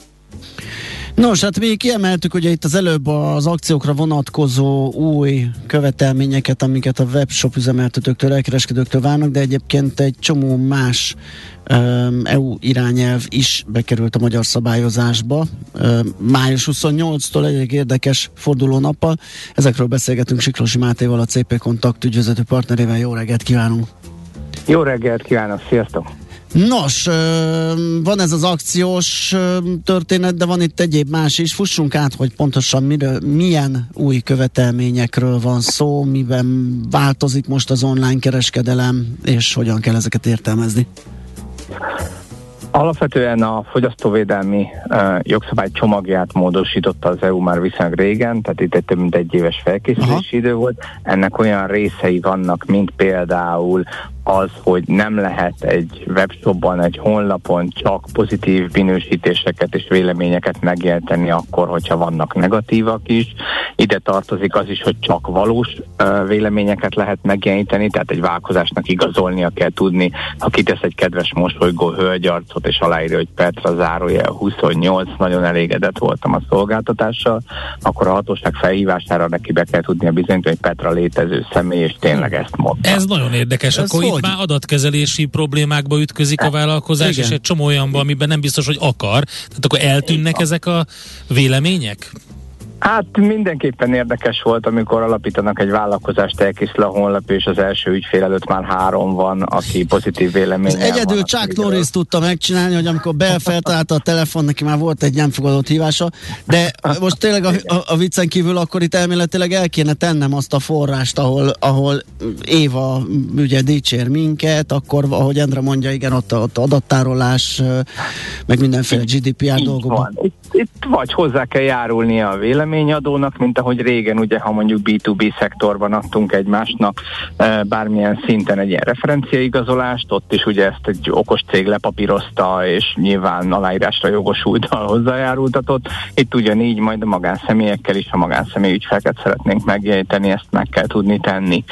Speaker 2: Nos, hát mi kiemeltük ugye itt az előbb az akciókra vonatkozó új követelményeket, amiket a webshop üzemeltetőktől, elkereskedőktől várnak, de egyébként egy csomó más um, EU irányelv is bekerült a magyar szabályozásba. Um, május 28-tól egy érdekes fordulónappal. Ezekről beszélgetünk Siklosi Mátéval, a CP Kontakt ügyvezető partnerével. Jó reggelt kívánunk!
Speaker 9: Jó reggelt kívánok, sziasztok!
Speaker 2: Nos, van ez az akciós történet, de van itt egyéb más is. Fussunk át, hogy pontosan miről, milyen új követelményekről van szó, miben változik most az online kereskedelem, és hogyan kell ezeket értelmezni.
Speaker 9: Alapvetően a fogyasztóvédelmi uh, jogszabály csomagját módosította az EU már viszonylag régen, tehát itt egy több mint egy éves felkészülési Aha. idő volt. Ennek olyan részei vannak, mint például az, hogy nem lehet egy webshopban, egy honlapon csak pozitív minősítéseket és véleményeket megjelenteni akkor, hogyha vannak negatívak is. Ide tartozik az is, hogy csak valós uh, véleményeket lehet megjeleníteni, tehát egy vállalkozásnak igazolnia kell tudni, ha kitesz egy kedves mosolygó hölgyarcot és aláírja, hogy Petra zárója 28, nagyon elégedett voltam a szolgáltatással, akkor a hatóság felhívására neki be kell tudnia bizonyítani, hogy Petra létező személy, és tényleg ezt mondta.
Speaker 3: Ez nagyon érdekes. Ez akkor hogy? már adatkezelési problémákba ütközik a vállalkozás, Igen. és egy csomó olyanba, amiben nem biztos, hogy akar. Tehát akkor eltűnnek ezek a vélemények?
Speaker 9: Hát mindenképpen érdekes volt, amikor alapítanak egy vállalkozást, elkészül a honlap, és az első ügyfél előtt már három van, aki pozitív vélemény.
Speaker 2: Egyedül van, Chuck Norris tudta megcsinálni, hogy amikor belfeltalálta a telefon, neki már volt egy nem fogadott hívása, de most tényleg a, a, a viccen kívül akkor itt elméletileg el kéne tennem azt a forrást, ahol, ahol Éva ugye dicsér minket, akkor ahogy Endre mondja, igen, ott, ott adattárolás, meg mindenféle GDPR dolgokban.
Speaker 9: Itt, itt vagy hozzá kell járulnia a vélemény, véleményadónak, mint ahogy régen, ugye, ha mondjuk B2B szektorban adtunk egymásnak e, bármilyen szinten egy ilyen referenciaigazolást, ott is ugye ezt egy okos cég lepapírozta, és nyilván aláírásra jogosultal hozzájárultatott. Itt ugyanígy majd a magánszemélyekkel is, ha magánszemély ügyfeleket szeretnénk megjegyteni, ezt meg kell tudni tenni.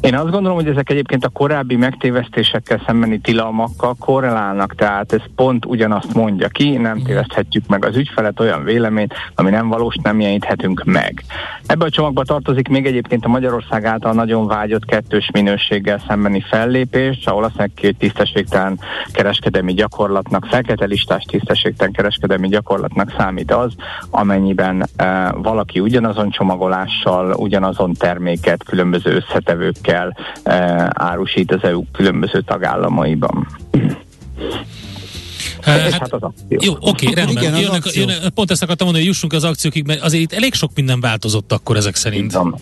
Speaker 9: Én azt gondolom, hogy ezek egyébként a korábbi megtévesztésekkel szembeni tilalmakkal korrelálnak, tehát ez pont ugyanazt mondja ki, nem téveszthetjük meg az ügyfelet olyan véleményt, ami nem valós, nem jeleníthetünk meg. Ebbe a csomagba tartozik még egyébként a Magyarország által nagyon vágyott kettős minőséggel szembeni fellépés, ahol azt mondják, hogy tisztességtelen kereskedelmi gyakorlatnak, fekete listás tisztességtelen kereskedelmi gyakorlatnak számít az, amennyiben e, valaki ugyanazon csomagolással, ugyanazon terméket különböző összetevőkkel e, árusít az EU különböző tagállamaiban.
Speaker 3: Hát, hát az akció. Jó, oké, rendben. Igen, jönnek, jönnek, pont ezt akartam mondani, hogy jussunk az akciókig, mert azért itt elég sok minden változott akkor ezek szerint.
Speaker 9: Igen.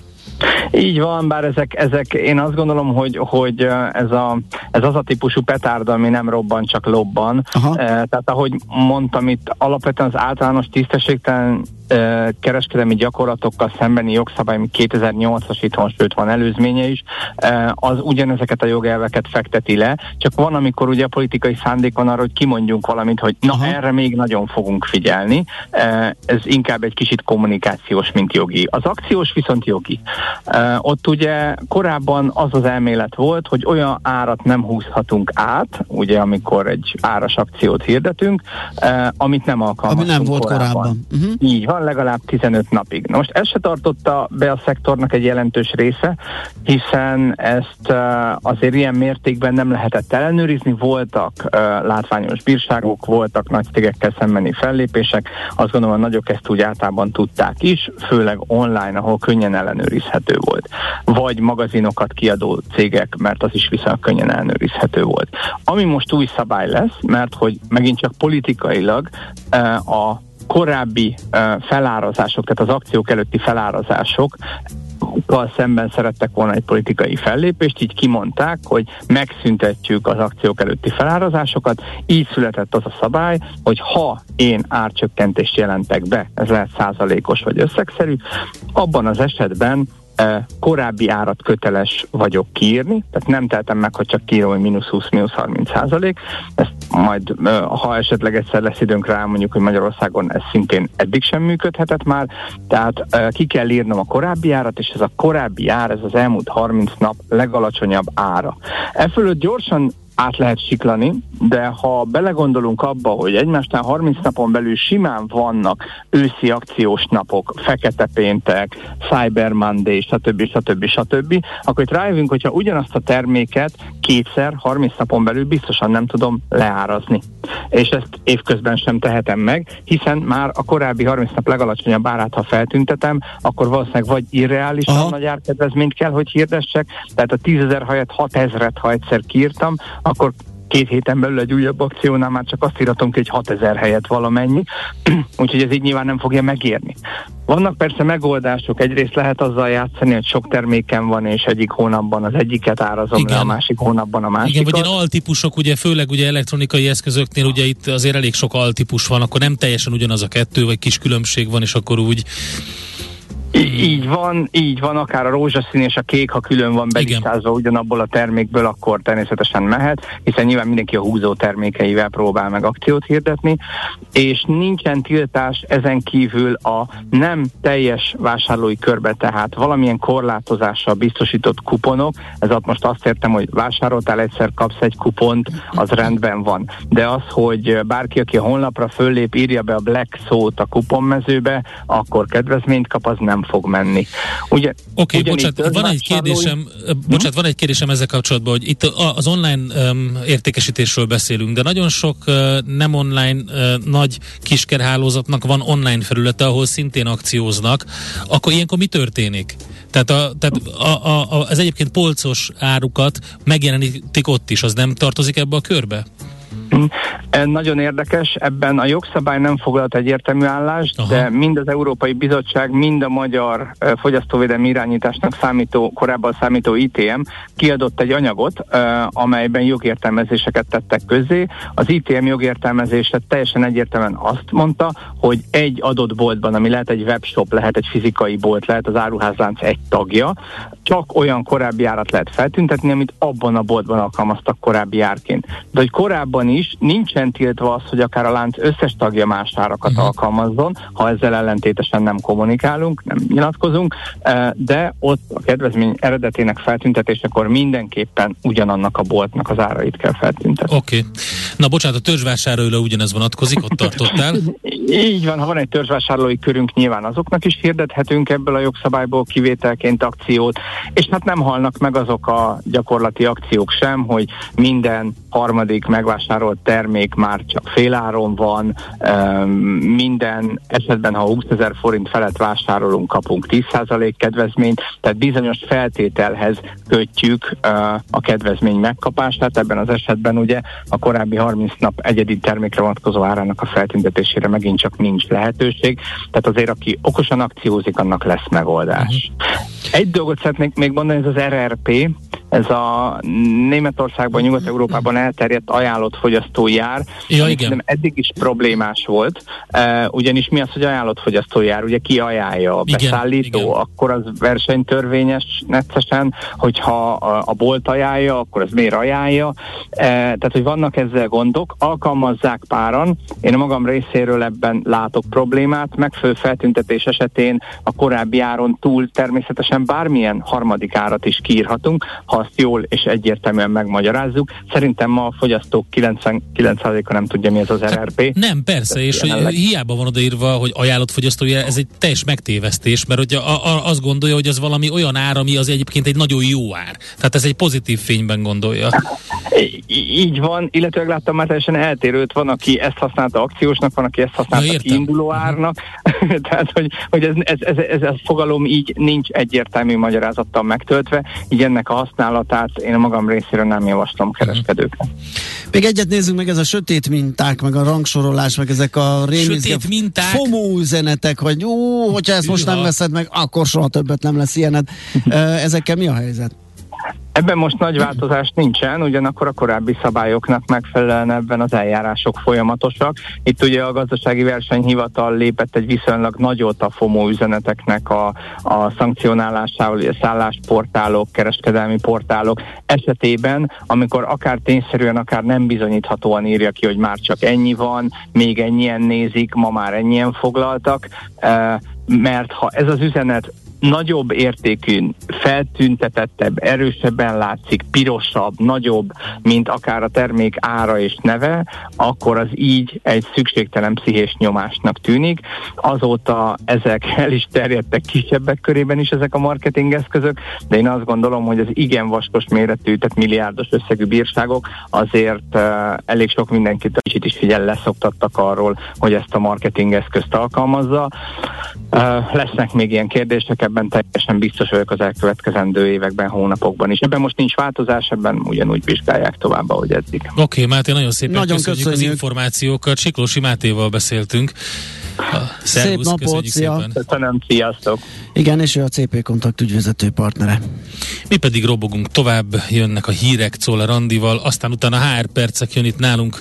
Speaker 9: Így van, bár ezek, ezek én azt gondolom, hogy, hogy ez, a, ez az a típusú petárda, ami nem robban, csak lobban. Aha. Tehát ahogy mondtam itt, alapvetően az általános tisztességtelen kereskedelmi gyakorlatokkal szembeni jogszabály, ami 2008-as itthon, sőt van előzménye is, az ugyanezeket a jogelveket fekteti le, csak van, amikor ugye a politikai szándék van arra, hogy kimondjunk valamit, hogy na Aha. erre még nagyon fogunk figyelni. Ez inkább egy kicsit kommunikációs, mint jogi. Az akciós viszont jogi. Ott ugye korábban az az elmélet volt, hogy olyan árat nem húzhatunk át, ugye amikor egy áras akciót hirdetünk, amit nem alkalmaztunk
Speaker 2: Ami nem volt korábban. korábban.
Speaker 9: Uh-huh. Így van, legalább 15 napig. Na most ez se tartotta be a szektornak egy jelentős része, hiszen ezt azért ilyen mértékben nem lehetett ellenőrizni, voltak látványos bírságok, voltak nagy cégekkel szembeni fellépések, azt gondolom a nagyok ezt úgy általában tudták is, főleg online, ahol könnyen ellenőrizhető volt. Vagy magazinokat kiadó cégek, mert az is viszonylag könnyen ellenőrizhető volt. Ami most új szabály lesz, mert hogy megint csak politikailag a korábbi felárazások, tehát az akciók előtti felárazások szemben szerettek volna egy politikai fellépést, így kimondták, hogy megszüntetjük az akciók előtti felárazásokat, így született az a szabály, hogy ha én árcsökkentést jelentek be, ez lehet százalékos vagy összegszerű, abban az esetben korábbi árat köteles vagyok kiírni, tehát nem tehetem meg, hogy csak kiírom, hogy mínusz 20, mínusz 30 százalék. Ezt majd, ha esetleg egyszer lesz időnk rá, mondjuk, hogy Magyarországon ez szintén eddig sem működhetett már, tehát ki kell írnom a korábbi árat, és ez a korábbi ár, ez az elmúlt 30 nap legalacsonyabb ára. E fölött gyorsan át lehet siklani, de ha belegondolunk abba, hogy egymásnál 30 napon belül simán vannak őszi akciós napok, fekete péntek, Cyber Monday, stb. stb. stb., akkor itt rájövünk, hogyha ugyanazt a terméket kétszer, 30 napon belül biztosan nem tudom leárazni. És ezt évközben sem tehetem meg, hiszen már a korábbi 30 nap legalacsonyabb árát, ha feltüntetem, akkor valószínűleg vagy irreálisan Aha. nagy árkedvezményt kell, hogy hirdessek, tehát a 10 ezer helyett 6 ezeret, ha egyszer kiírtam, akkor két héten belül egy újabb akciónál már csak azt írhatom ki, hogy 6000 helyet valamennyi, <clears throat> úgyhogy ez így nyilván nem fogja megérni. Vannak persze megoldások, egyrészt lehet azzal játszani, hogy sok terméken van, és egyik hónapban az egyiket árazom Igen. le, a másik hónapban a másikat.
Speaker 3: Igen, vagy ilyen altípusok, ugye főleg ugye elektronikai eszközöknél, ugye itt azért elég sok altípus van, akkor nem teljesen ugyanaz a kettő, vagy kis különbség van, és akkor úgy
Speaker 9: így. Van, így van, akár a rózsaszín és a kék, ha külön van belisztázva ugyanabból a termékből, akkor természetesen mehet, hiszen nyilván mindenki a húzó termékeivel próbál meg akciót hirdetni, és nincsen tiltás ezen kívül a nem teljes vásárlói körbe, tehát valamilyen korlátozással biztosított kuponok, ez ott most azt értem, hogy vásároltál egyszer, kapsz egy kupont, az rendben van. De az, hogy bárki, aki a honlapra föllép, írja be a black szót a kuponmezőbe, akkor kedvezményt kap, az nem fog menni.
Speaker 3: Ugye, Oké, okay, bocsánat, van egy kérdésem, hm? bocsánat, van egy kérdésem ezzel kapcsolatban, hogy itt az online um, értékesítésről beszélünk, de nagyon sok uh, nem online uh, nagy kiskerhálózatnak van online felülete, ahol szintén akcióznak, akkor ilyenkor mi történik? Tehát, a, tehát a, a, a, az egyébként polcos árukat megjelenítik ott is, az nem tartozik ebbe a körbe?
Speaker 9: Nagyon érdekes, ebben a jogszabály nem foglalt egyértelmű állást, Aha. de mind az Európai Bizottság, mind a magyar fogyasztóvédelmi irányításnak számító, korábban számító ITM kiadott egy anyagot, amelyben jogértelmezéseket tettek közzé. Az ITM jogértelmezése teljesen egyértelműen azt mondta, hogy egy adott boltban, ami lehet egy webshop, lehet egy fizikai bolt, lehet az áruházlánc egy tagja, csak olyan korábbi árat lehet feltüntetni, amit abban a boltban alkalmaztak korábbi árként. De hogy korábban is nincsen tiltva az, hogy akár a lánc összes tagja más árakat uh-huh. alkalmazzon, ha ezzel ellentétesen nem kommunikálunk, nem nyilatkozunk, eh, de ott a kedvezmény eredetének feltüntetésekor mindenképpen ugyanannak a boltnak az árait kell feltüntetni.
Speaker 3: Oké. Okay. Na bocsánat, a törzsvásárlóra ugyanez vonatkozik, ott tartottál? <laughs>
Speaker 9: Így van, ha van egy törzsvásárlói körünk, nyilván azoknak is hirdethetünk ebből a jogszabályból kivételként akciót, és hát nem halnak meg azok a gyakorlati akciók sem, hogy minden harmadik megvásárolt termék már csak féláron van, minden esetben, ha 20 ezer forint felett vásárolunk, kapunk 10% kedvezményt, tehát bizonyos feltételhez kötjük a kedvezmény megkapását, ebben az esetben ugye a korábbi 30 nap egyedi termékre vonatkozó árának a feltüntetésére megint csak nincs lehetőség, tehát azért aki okosan akciózik, annak lesz megoldás. Uh-huh. Egy dolgot szeretnék még mondani, ez az RRP, ez a Németországban, Nyugat-Európában elterjedt ajánlott fogyasztói ár,
Speaker 3: ja, igen.
Speaker 9: eddig is problémás volt, uh, ugyanis mi az, hogy ajánlott fogyasztói ár, ugye ki ajánlja, a beszállító, igen, igen. akkor az versenytörvényes neccesen, hogyha a, a bolt ajánlja, akkor az miért ajánlja, uh, tehát hogy vannak ezzel gondok, alkalmazzák páran, én a magam részéről ebben látok problémát, megfelelő feltüntetés esetén a korábbi áron túl természetesen bármilyen harmadik árat is kiírhatunk, ha azt jól és egyértelműen megmagyarázzuk. Szerintem ma a fogyasztók 99%-a nem tudja, mi ez az RRP. Hát
Speaker 3: nem, persze, és jelenleg... hogy hiába van odaírva, hogy ajánlott fogyasztói, ez egy teljes megtévesztés, mert hogy a, a, azt gondolja, hogy az valami olyan ár, ami az egyébként egy nagyon jó ár. Tehát ez egy pozitív fényben gondolja.
Speaker 9: így van, illetve láttam már teljesen eltérőt, van, aki ezt használta akciósnak, van, aki ezt használta ja, kiinduló mhm. árnak, <laughs> tehát hogy, hogy ez, ez, ez, ez, ez a fogalom így nincs egyértelmű magyarázattal megtöltve, így ennek a használatát én a magam részéről nem javaslom kereskedőknek.
Speaker 2: Még egyet nézzünk meg, ez a sötét minták, meg a rangsorolás, meg ezek a
Speaker 3: rémizgő minták.
Speaker 2: FOMO üzenetek, hogy jó, hogyha ezt most nem veszed meg, akkor soha többet nem lesz ilyened. <laughs> Ezekkel mi a helyzet?
Speaker 9: Ebben most nagy változás nincsen, ugyanakkor a korábbi szabályoknak megfelelően ebben az eljárások folyamatosak. Itt ugye a gazdasági versenyhivatal lépett egy viszonylag nagyot a FOMO üzeneteknek a, a szankcionálásával, a szállásportálok, kereskedelmi portálok esetében, amikor akár tényszerűen, akár nem bizonyíthatóan írja ki, hogy már csak ennyi van, még ennyien nézik, ma már ennyien foglaltak, eh, mert ha ez az üzenet nagyobb értékű, feltüntetettebb, erősebben látszik, pirosabb, nagyobb, mint akár a termék ára és neve, akkor az így egy szükségtelen pszichés nyomásnak tűnik. Azóta ezek el is terjedtek kisebbek körében is ezek a marketing eszközök, de én azt gondolom, hogy az igen vaskos méretű, tehát milliárdos összegű bírságok azért uh, elég sok mindenkit kicsit is figyel leszoktattak arról, hogy ezt a marketing eszközt alkalmazza. Uh, lesznek még ilyen kérdések, ebben teljesen biztos vagyok az elkövetkezendő években, hónapokban is. Ebben most nincs változás, ebben ugyanúgy vizsgálják tovább, ahogy eddig.
Speaker 3: Oké, okay, Máté, nagyon szépen nagyon köszönjük, köszönjük az információkat. Siklósi Mátéval beszéltünk.
Speaker 2: Szép napot, szia!
Speaker 9: Köszönöm, sziasztok!
Speaker 2: Igen, és ő a CP Kontakt ügyvezető partnere.
Speaker 3: Mi pedig robogunk tovább, jönnek a hírek Czoller Randival, aztán utána HR percek jön itt nálunk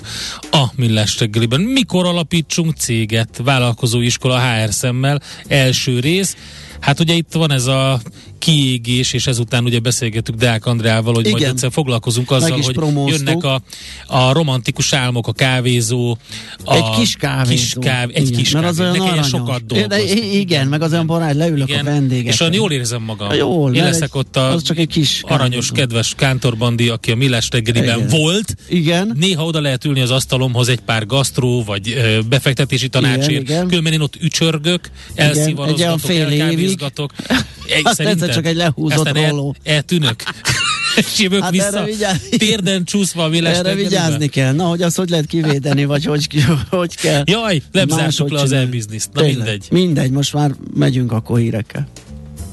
Speaker 3: a Millás reggeliben. Mikor alapítsunk céget, vállalkozóiskola HR szemmel, első rész. Hát ugye itt van ez a kiégés, és ezután ugye beszélgetük Deák Andreával, hogy Igen. majd egyszer foglalkozunk azzal, hogy promóztuk. jönnek a, a romantikus álmok, a kávézó, a
Speaker 2: egy kis kávézó. Kis káv,
Speaker 3: egy igen, kis mert az olyan sokat dolgozni.
Speaker 2: Igen, meg az olyan barát, leülök igen, a vendégek.
Speaker 3: És olyan jól érzem magam.
Speaker 2: Jól,
Speaker 3: Én leszek egy, ott a
Speaker 2: az csak egy kis
Speaker 3: aranyos, kávézó. kedves kántorbandi, aki a Millás reggeliben igen. volt.
Speaker 2: Igen.
Speaker 3: Néha oda lehet ülni az asztalomhoz egy pár gasztró, vagy ö, befektetési tanácsért. Különben én ott ücsörgök, elszivarozgatok, elkávézgatok. <laughs>
Speaker 2: Egy, csak egy lehúzott róló.
Speaker 3: El, eltűnök. <laughs> és jövök hát vissza, térden csúszva a
Speaker 2: Erre tegelibe. vigyázni kell. Na, hogy azt hogy lehet kivédeni, vagy hogy, hogy kell.
Speaker 3: Jaj, nem zártuk le az e-bizniszt. Na Tényleg. mindegy.
Speaker 2: Mindegy, most már megyünk akkor hírekkel.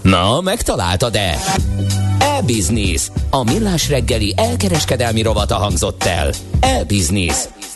Speaker 1: Na, megtaláltad-e? E-Business. A millás reggeli elkereskedelmi rovata hangzott el. E-Business.